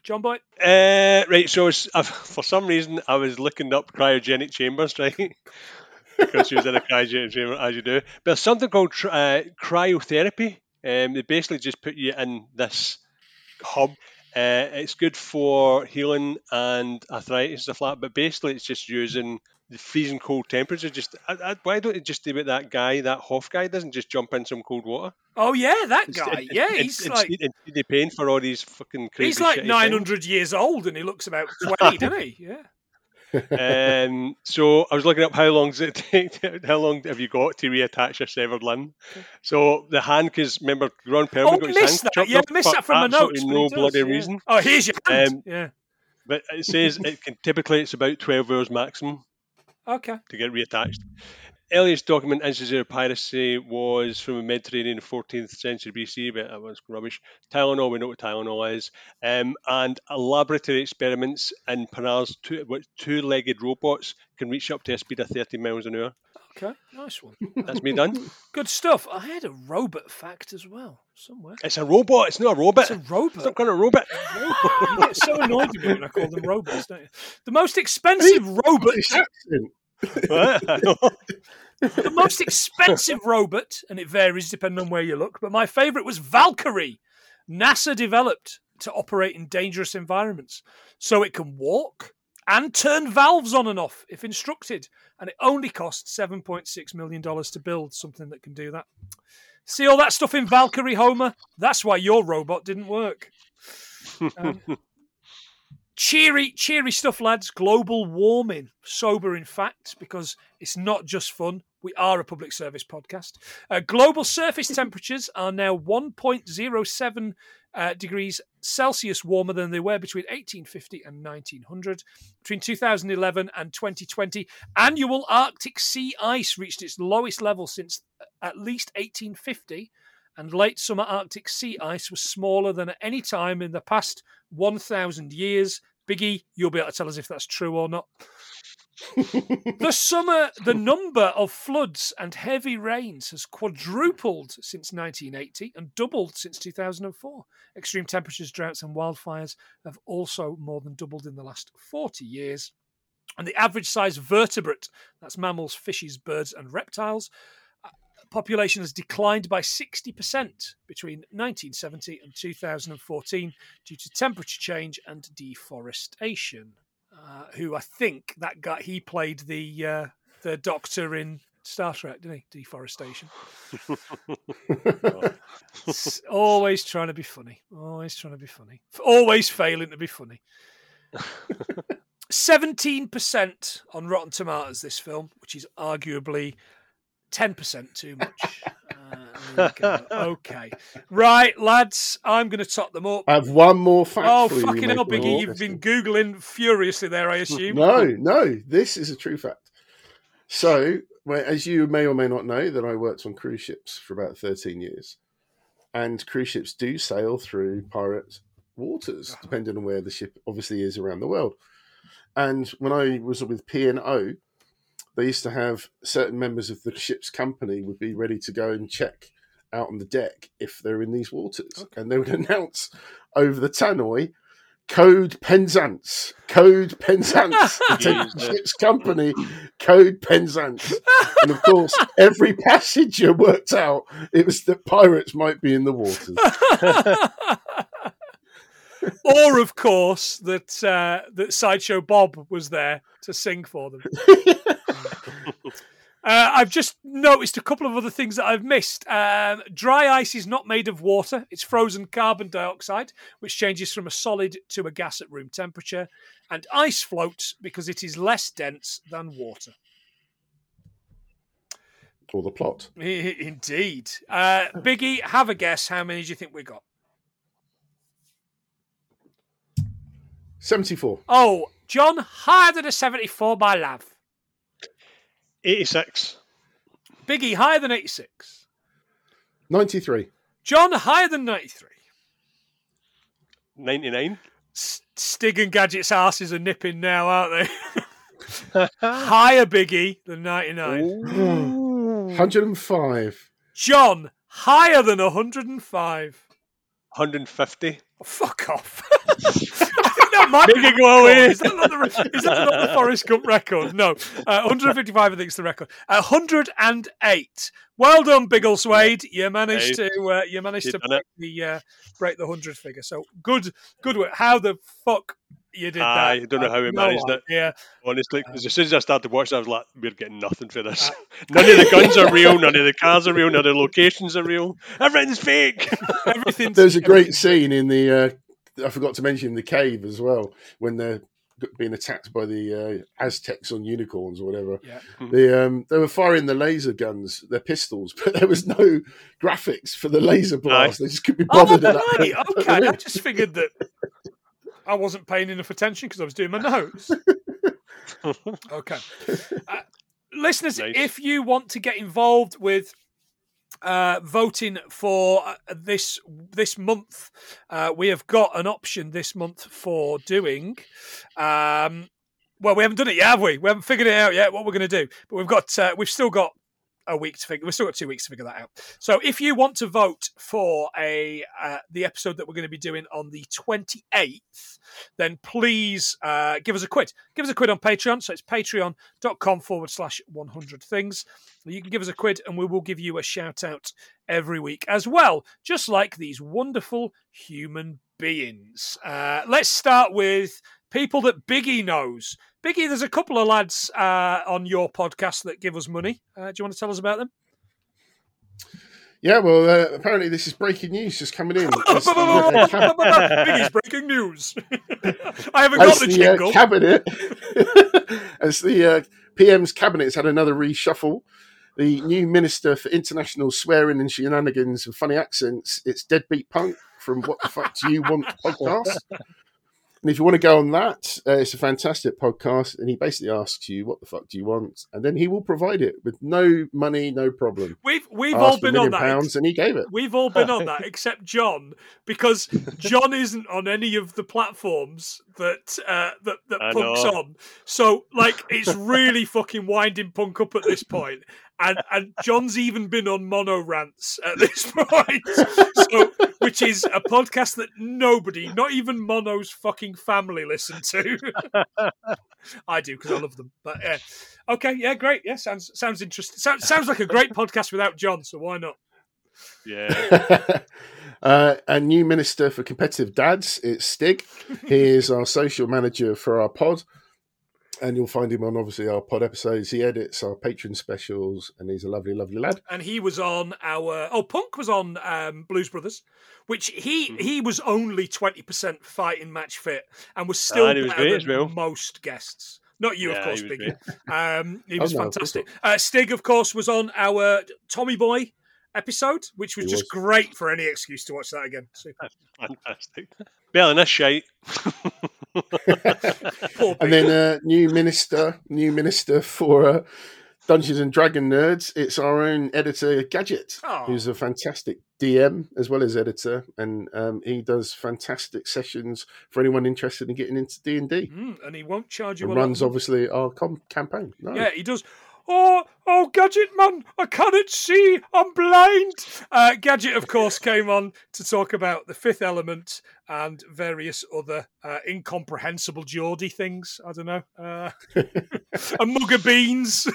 John Boyd. Uh, right, so it's, I've, for some reason I was looking up cryogenic chambers, right? because she was in a cryogenic chamber, as you do. But there's something called uh, cryotherapy. Um, they basically just put you in this hub. Uh, it's good for healing and arthritis and stuff like. But basically, it's just using the freezing cold temperature. Just I, I, why don't you just do what that guy, that Hoff guy, doesn't just jump in some cold water? Oh yeah, that guy. Yeah, he's like of paying for all these fucking crazy. he's like nine things. years old, and he looks about twenty, doesn't he? Yeah. um, so I was looking up how long does it take? how long have you got to reattach your severed limb? So the hand, because remember, Ron Perlman Oh, got his hand that. chopped Yeah, off missed for that from my notes. absolutely No does, bloody yeah. reason. Oh, here's your hand. Um, yeah. But it says it can typically it's about twelve hours maximum Okay. to get reattached. earliest document instances of piracy was from the Mediterranean, 14th century BC, but that was rubbish. Tylenol, we know what Tylenol is, um, and laboratory experiments in Panar's two, two-legged robots can reach up to a speed of 30 miles an hour. Okay, nice one. That's me done. Good stuff. I had a robot fact as well somewhere. It's a robot. It's not a robot. It's a robot. It's not kind of robot. you get so annoyed with me when I call them robots, don't you? The most expensive robot. The most expensive robot, and it varies depending on where you look, but my favourite was Valkyrie. NASA developed to operate in dangerous environments. So it can walk and turn valves on and off if instructed. And it only cost $7.6 million to build something that can do that. See all that stuff in Valkyrie, Homer? That's why your robot didn't work. Um, cheery, cheery stuff, lads. Global warming, sobering facts, because it's not just fun. We are a public service podcast. Uh, global surface temperatures are now 1.07 uh, degrees Celsius warmer than they were between 1850 and 1900. Between 2011 and 2020, annual Arctic sea ice reached its lowest level since uh, at least 1850 and late summer Arctic sea ice was smaller than at any time in the past 1,000 years. Biggie, you'll be able to tell us if that's true or not. the summer, the number of floods and heavy rains has quadrupled since 1980 and doubled since 2004. Extreme temperatures, droughts, and wildfires have also more than doubled in the last 40 years. And the average size vertebrate, that's mammals, fishes, birds, and reptiles, population has declined by 60% between 1970 and 2014 due to temperature change and deforestation. Uh, who I think that guy he played the uh, the Doctor in Star Trek, didn't he? Deforestation. always trying to be funny. Always trying to be funny. Always failing to be funny. 17% on Rotten Tomatoes, this film, which is arguably 10% too much. Uh, okay. Right, lads, I'm going to top them up. I have one more fact. Oh, fucking hell, Biggie. You've been Googling furiously there, I assume. no, no, this is a true fact. So, well, as you may or may not know, that I worked on cruise ships for about 13 years. And cruise ships do sail through pirate waters, Uh-huh. depending on where the ship obviously is around the world. And when I was with P&O, they used to have certain members of the ship's company would be ready to go and check out on the deck if they're in these waters. And they would announce over the tannoy, code Penzance, code Penzance. Ship's company, code Penzance. And of course, every passenger worked out it was that pirates might be in the waters. or, of course, that uh, that Sideshow Bob was there to sing for them. Uh, I've just noticed a couple of other things that I've missed. Um, dry ice is not made of water, it's frozen carbon dioxide, which changes from a solid to a gas at room temperature. And ice floats because it is less dense than water. or the plot. Indeed. Uh, Biggie, have a guess. How many do you think we got? 74. Oh, John, higher than a 74 by Lav. 86. Biggie, higher than 86. 93. John, higher than 93. 99. S- Stig and Gadget's asses are nipping now, aren't they? higher, Biggie, than 99. 105. John, higher than 105. 150. Oh, fuck off. I think that might Make be it go away. Is that not the, is that not the Forrest Gump record? No. Uh, 155, I think, is the record. Uh, 108. Well done, Biggleswade. You managed Hey. to uh, you managed You to done it. break the uh, break the hundred figure. So good, good work. How the fuck you did that? I don't know how we I've no managed it. idea. Honestly, 'cause as soon as I started watching, I was like, "We're getting nothing for this. None of the guns are real. None of the cars are real. None of the locations are real. Everything's fake." Everything's There's a great scene in the. I forgot to mention the cave as well when they're being attacked by the uh, Aztecs on unicorns or whatever. Yeah. The um, they were firing the laser guns, their pistols, but there was no graphics for the laser blast. They just couldn't be Oh, bothered at that right. point. Okay. I just figured that I wasn't paying enough attention because I was doing my notes. okay. Uh, listeners, Nice. if you want to get involved with uh, voting for uh, this this month, uh, we have got an option this month for doing. Um, well, we haven't done it yet, have we? We haven't figured it out yet. What we're going to do, but we've got uh, we've still got a week to figure. We've still got two weeks to figure that out. So, if you want to vote for a uh, the episode that we're going to be doing on the twenty eighth, then please uh, give us a quid. Give us a quid on Patreon. So it's patreon.com forward slash one hundred things. You can give us a quid, and we will give you a shout out every week as well, just like these wonderful human beings. Uh, let's start with people that Biggie knows. Biggie, there's a couple of lads uh, on your podcast that give us money. Uh, do you want to tell us about them? Yeah, well, uh, apparently this is breaking news just coming in. As the, cab- Biggie's breaking news. I haven't got as the the, uh, jingle. cabinet, as the uh, PM's cabinet has had another reshuffle. The new minister for international swearing and shenanigans and funny accents, it's Deadbeat Punk from What the Fuck Do You Want podcast. And if you want to go on that, uh, it's a fantastic podcast. And he basically asks you, "What the fuck do you want?" And then he will provide it with no money, no problem. We've we've Asked all been on that. pounds, and he gave it. We've all been on that except John because John isn't on any of the platforms that uh, that that I Punk's know. on. So like it's really fucking winding Punk up at this point. And and John's even been on mono rants at this point. So which is a podcast that nobody, not even Mono's fucking family listen to. I do because I love them. But yeah. Okay, yeah, great. Yeah, sounds sounds interesting. Sounds sounds like a great podcast without John, so why not? Yeah. uh, a new minister for competitive dads. It's Stig. He is our social manager for our pod, and you'll find him on obviously our pod episodes. He edits our Patreon specials, and he's a lovely, lovely lad. and he was on our oh Punk was on um, Blues Brothers, which he Mhm. he was only twenty percent fighting match fit and was still Ah, and he was better great than most guests. Not you, of course, he was Biggie. Um, he Oh, was no, fantastic. Uh, Stig, of course, was on our Tommy Boy episode, which was He just was. great for any excuse to watch that again. Super. Fantastic. Better than this shite. And Biggie. then uh, new minister, new minister for uh, Dungeons and Dragon nerds. It's our own editor Gadget, Oh. who's a fantastic DM as well as editor, and um, he does fantastic sessions for anyone interested in getting into D and D. Mm, and he won't charge you And a lot runs of obviously our com- campaign. No. Yeah, he does. Oh, oh, Gadget man, I cannot see. I'm blind. Uh, Gadget, of course, came on to talk about the Fifth Element and various other uh, incomprehensible Geordie things. I don't know. Uh, a mug of beans.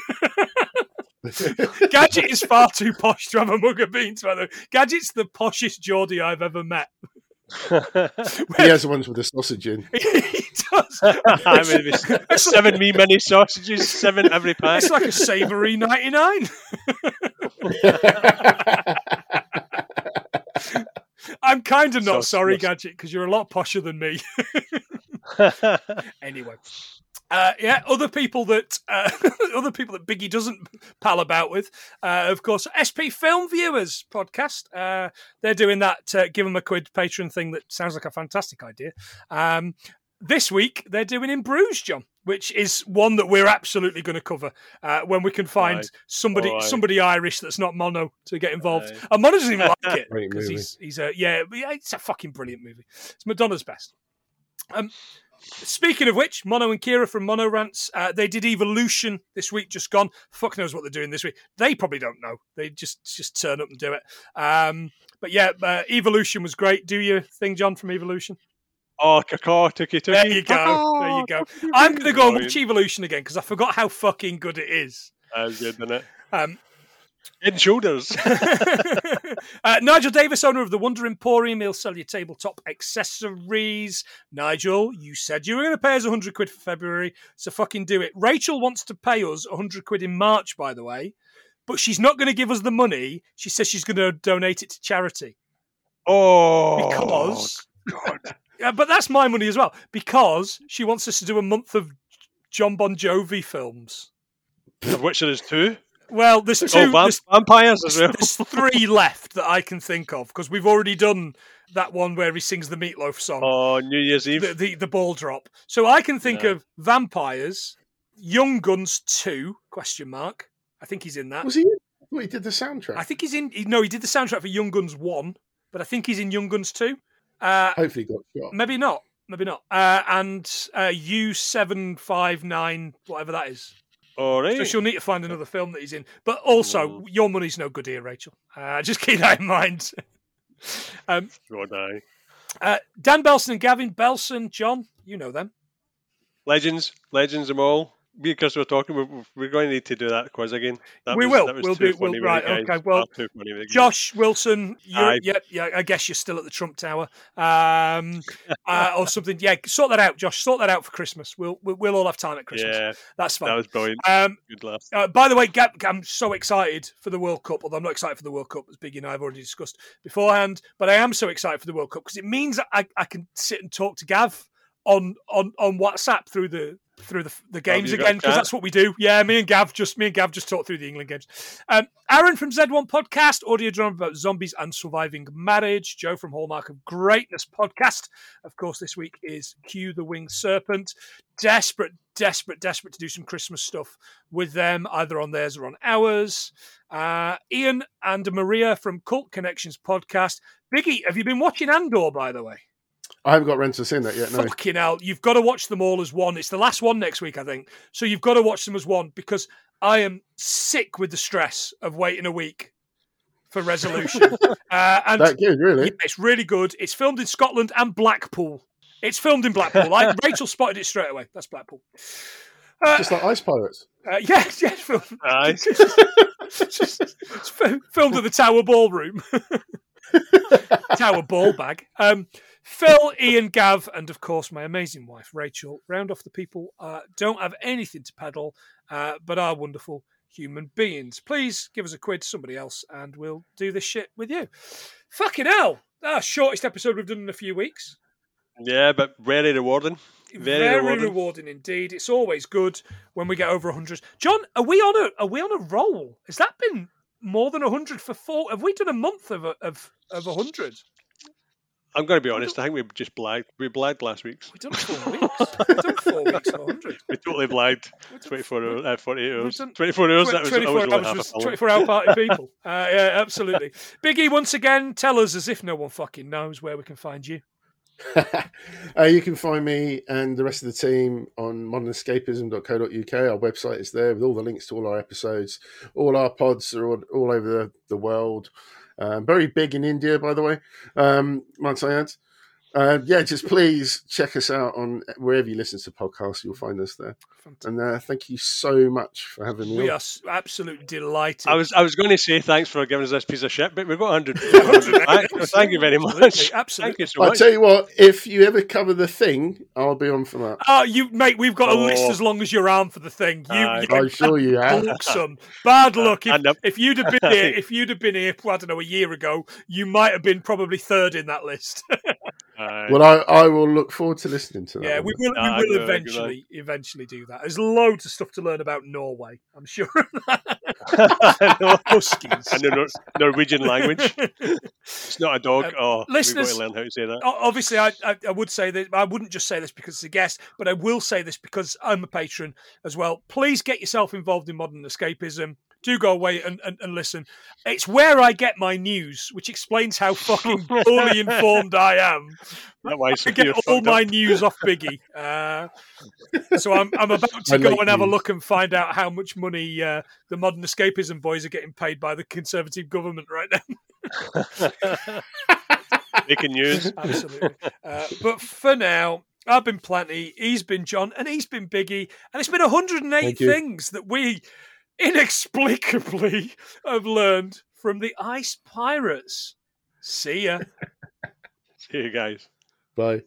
Gadget is far too posh to have a mug of beans, by the way. Gadget's the poshest Geordie I've ever met. He has the ones with the sausage in. he does. I mean, seven me mini sausages, seven every pack. It's like a savoury 99. I'm kind of not So sorry. Gadget, because you're a lot posher than me. anyway. Uh, yeah, other people that uh, other people that Biggie doesn't pal about with, uh, of course, SP Film Viewers podcast. Uh, they're doing that uh, give them a quid Patreon thing that sounds like a fantastic idea. Um, this week they're doing in Bruges, John, which is one that we're absolutely going to cover uh, when we can find Aye. somebody aye. somebody Irish that's not mono to get involved. Aye. And Mono doesn't even like it because he's he's a yeah, yeah, it's a fucking brilliant movie. It's McDonagh's best. Um, speaking of which, Mono and Kira from Mono Rants, uh, they did Evolution this week, just gone. Fuck knows what they're doing this week. They probably don't know. They just just turn up and do it. Um, but yeah, uh, Evolution was great. Do your thing, John, from Evolution. oh, cacaw, tuki tuki. There you go. There you go. I'm going to go and watch Evolution again because I forgot how fucking good it is. That's good, isn't it? Um, Head and shoulders. uh, Nigel Davis, owner of the Wonder Emporium, he'll sell you tabletop accessories. Nigel, you said you were going to pay us 100 quid for February, so fucking do it. Rachel wants to pay us 100 quid in March, by the way, but she's not going to give us the money. She says she's going to donate it to charity oh, because. God. Yeah, but that's my money as well because she wants us to do a month of John Bon Jovi films. Of which there is two. Well, there's two. oh, vamp- there's vampires as well. There's three left that I can think of because we've already done that one where he sings the Meatloaf song, Oh, New Year's Eve. the, the the ball drop. So I can think Yeah. of vampires, Young Guns two question mark. I think he's in that. Was he? Well, he did the soundtrack. I think he's in. No, he did the soundtrack for Young Guns one, but I think he's in Young Guns two. Uh, Hopefully, he got shot. maybe not. Maybe not. Uh, and uh, U seven five nine, whatever that is. All right. So she'll need to find another film that he's in. But also, Mm. your money's no good here, Rachel. Uh, just keep that in mind. um, aye. uh, Dan Belson and Gavin Belson, John, you know them. Legends, legends, them all. Me we're talking. We're, we're going to need to do that quiz again. That We was, will. That was We'll do- we'll- right, guys. okay, well, Far too funny with you guys. Josh Wilson, yeah, yeah. I guess you're still at the Trump Tower, um, uh, or something. Yeah, sort that out, Josh. Sort that out for Christmas. We'll we'll, all have time at Christmas. Yeah, That's fine. that was brilliant. Um, Good laugh. Uh, by the way, I'm so excited for the World Cup. Although I'm not excited for the World Cup, as Biggie and I have already discussed beforehand. But I am so excited for the World Cup because it means I, I can sit and talk to Gav on on on WhatsApp through the through the the games again because that's what we do. Yeah, me and Gav just me and Gav just talked through the England games. Um, Aaron from Z1 Podcast, audio drama about zombies and surviving marriage. Joe from Hallmark of Greatness Podcast. Of course, this week is Q the Winged Serpent. Desperate, desperate, desperate to do some Christmas stuff with them, either on theirs or on ours. Uh, Ian and Maria from Cult Connections Podcast. Biggie, have you been watching Andor, by the way? I haven't got round to seeing that yet. No. Fucking hell. You've got to watch them all as one. It's the last one next week, I think. So you've got to watch them as one because I am sick with the stress of waiting a week for resolution. uh, and That good, really? yeah, it's really good. It's filmed in Scotland and Blackpool. It's filmed in Blackpool. Like, Rachel spotted it straight away. That's Blackpool. Uh, Just like Ice Pirates. uh, yeah, yeah, it's filmed, Aye. it's fi- filmed at the Tower Ballroom. Tower Ball Bag. Um, Phil, Ian, Gav, and of course my amazing wife Rachel. Round off the people uh, don't have anything to peddle, uh, but are wonderful human beings. Please give us a quid, somebody else, and we'll do this shit with you. Fucking hell! Ah, shortest episode we've done in a few weeks. Yeah, but very rewarding. Very rewarding. rewarding indeed. It's always good when we get over hundred. John, are we on a are we on a roll? Has that been more than hundred for four? Have we done a month of a, of of hundred? I'm going to be honest. I think we just blagged. We blagged last week's. We've done four weeks. We've done four weeks hundred. We totally blagged. 24 hours, uh, 48 hours. done 24 hours. That was, 24 was hours was 24 hour party people. Uh, yeah, absolutely. Biggie, once again, tell us as if no one fucking knows where we can find you. uh, you can find me and the rest of the team on modernescapism.co.uk. Our website is there with all the links to all our episodes. All our pods are all, all over the, the world. Um, very big in India, by the way, um. Uh, yeah, just please check us out on wherever you listen to podcasts. You'll find us there. Fantastic. And uh, thank you so much for having me. We on. are absolutely delighted. I was I was going to say thanks for giving us this piece of shit, but we've got 100, 100. So thank you very much. Absolutely, absolutely. Thank you so I'll tell you what, if you ever cover the thing, I'll be on for that. Oh, you mate, we've got a list Oh. as long as your arm for the thing. You, Aye. you I'm sure you have. luck, son. Bad luck. If, And the- if you'd have been here, if you'd have been here, I don't know, a year ago, you might have been probably third in that list. Aye. Well, I, I will look forward to listening to that. yeah, we will. We will good, good eventually, eventually do that. There's loads of stuff to learn about Norway. I'm sure. Huskies. And the Nor- Norwegian language. It's not a dog. Um, oh, listeners- we've got to learn how to say that. Obviously I, I I would say that I wouldn't just say this because it's a guest, but I will say this because I'm a patron as well. Please get yourself involved in modern escapism. Do go away and, and, and listen. It's where I get my news, which explains how fucking poorly informed I am. That why I get all my up. news off Biggie. Uh, so I'm, I'm about to I go like and have a look and find out how much money uh, the modern escapism boys are getting paid by the Conservative government right now. Making news. Absolutely. Uh, but for now, I've been Plenty, he's been John, and he's been Biggie. And it's been 108 things that we inexplicably have learned from the Ice Pirates. See ya. See you guys. Bye.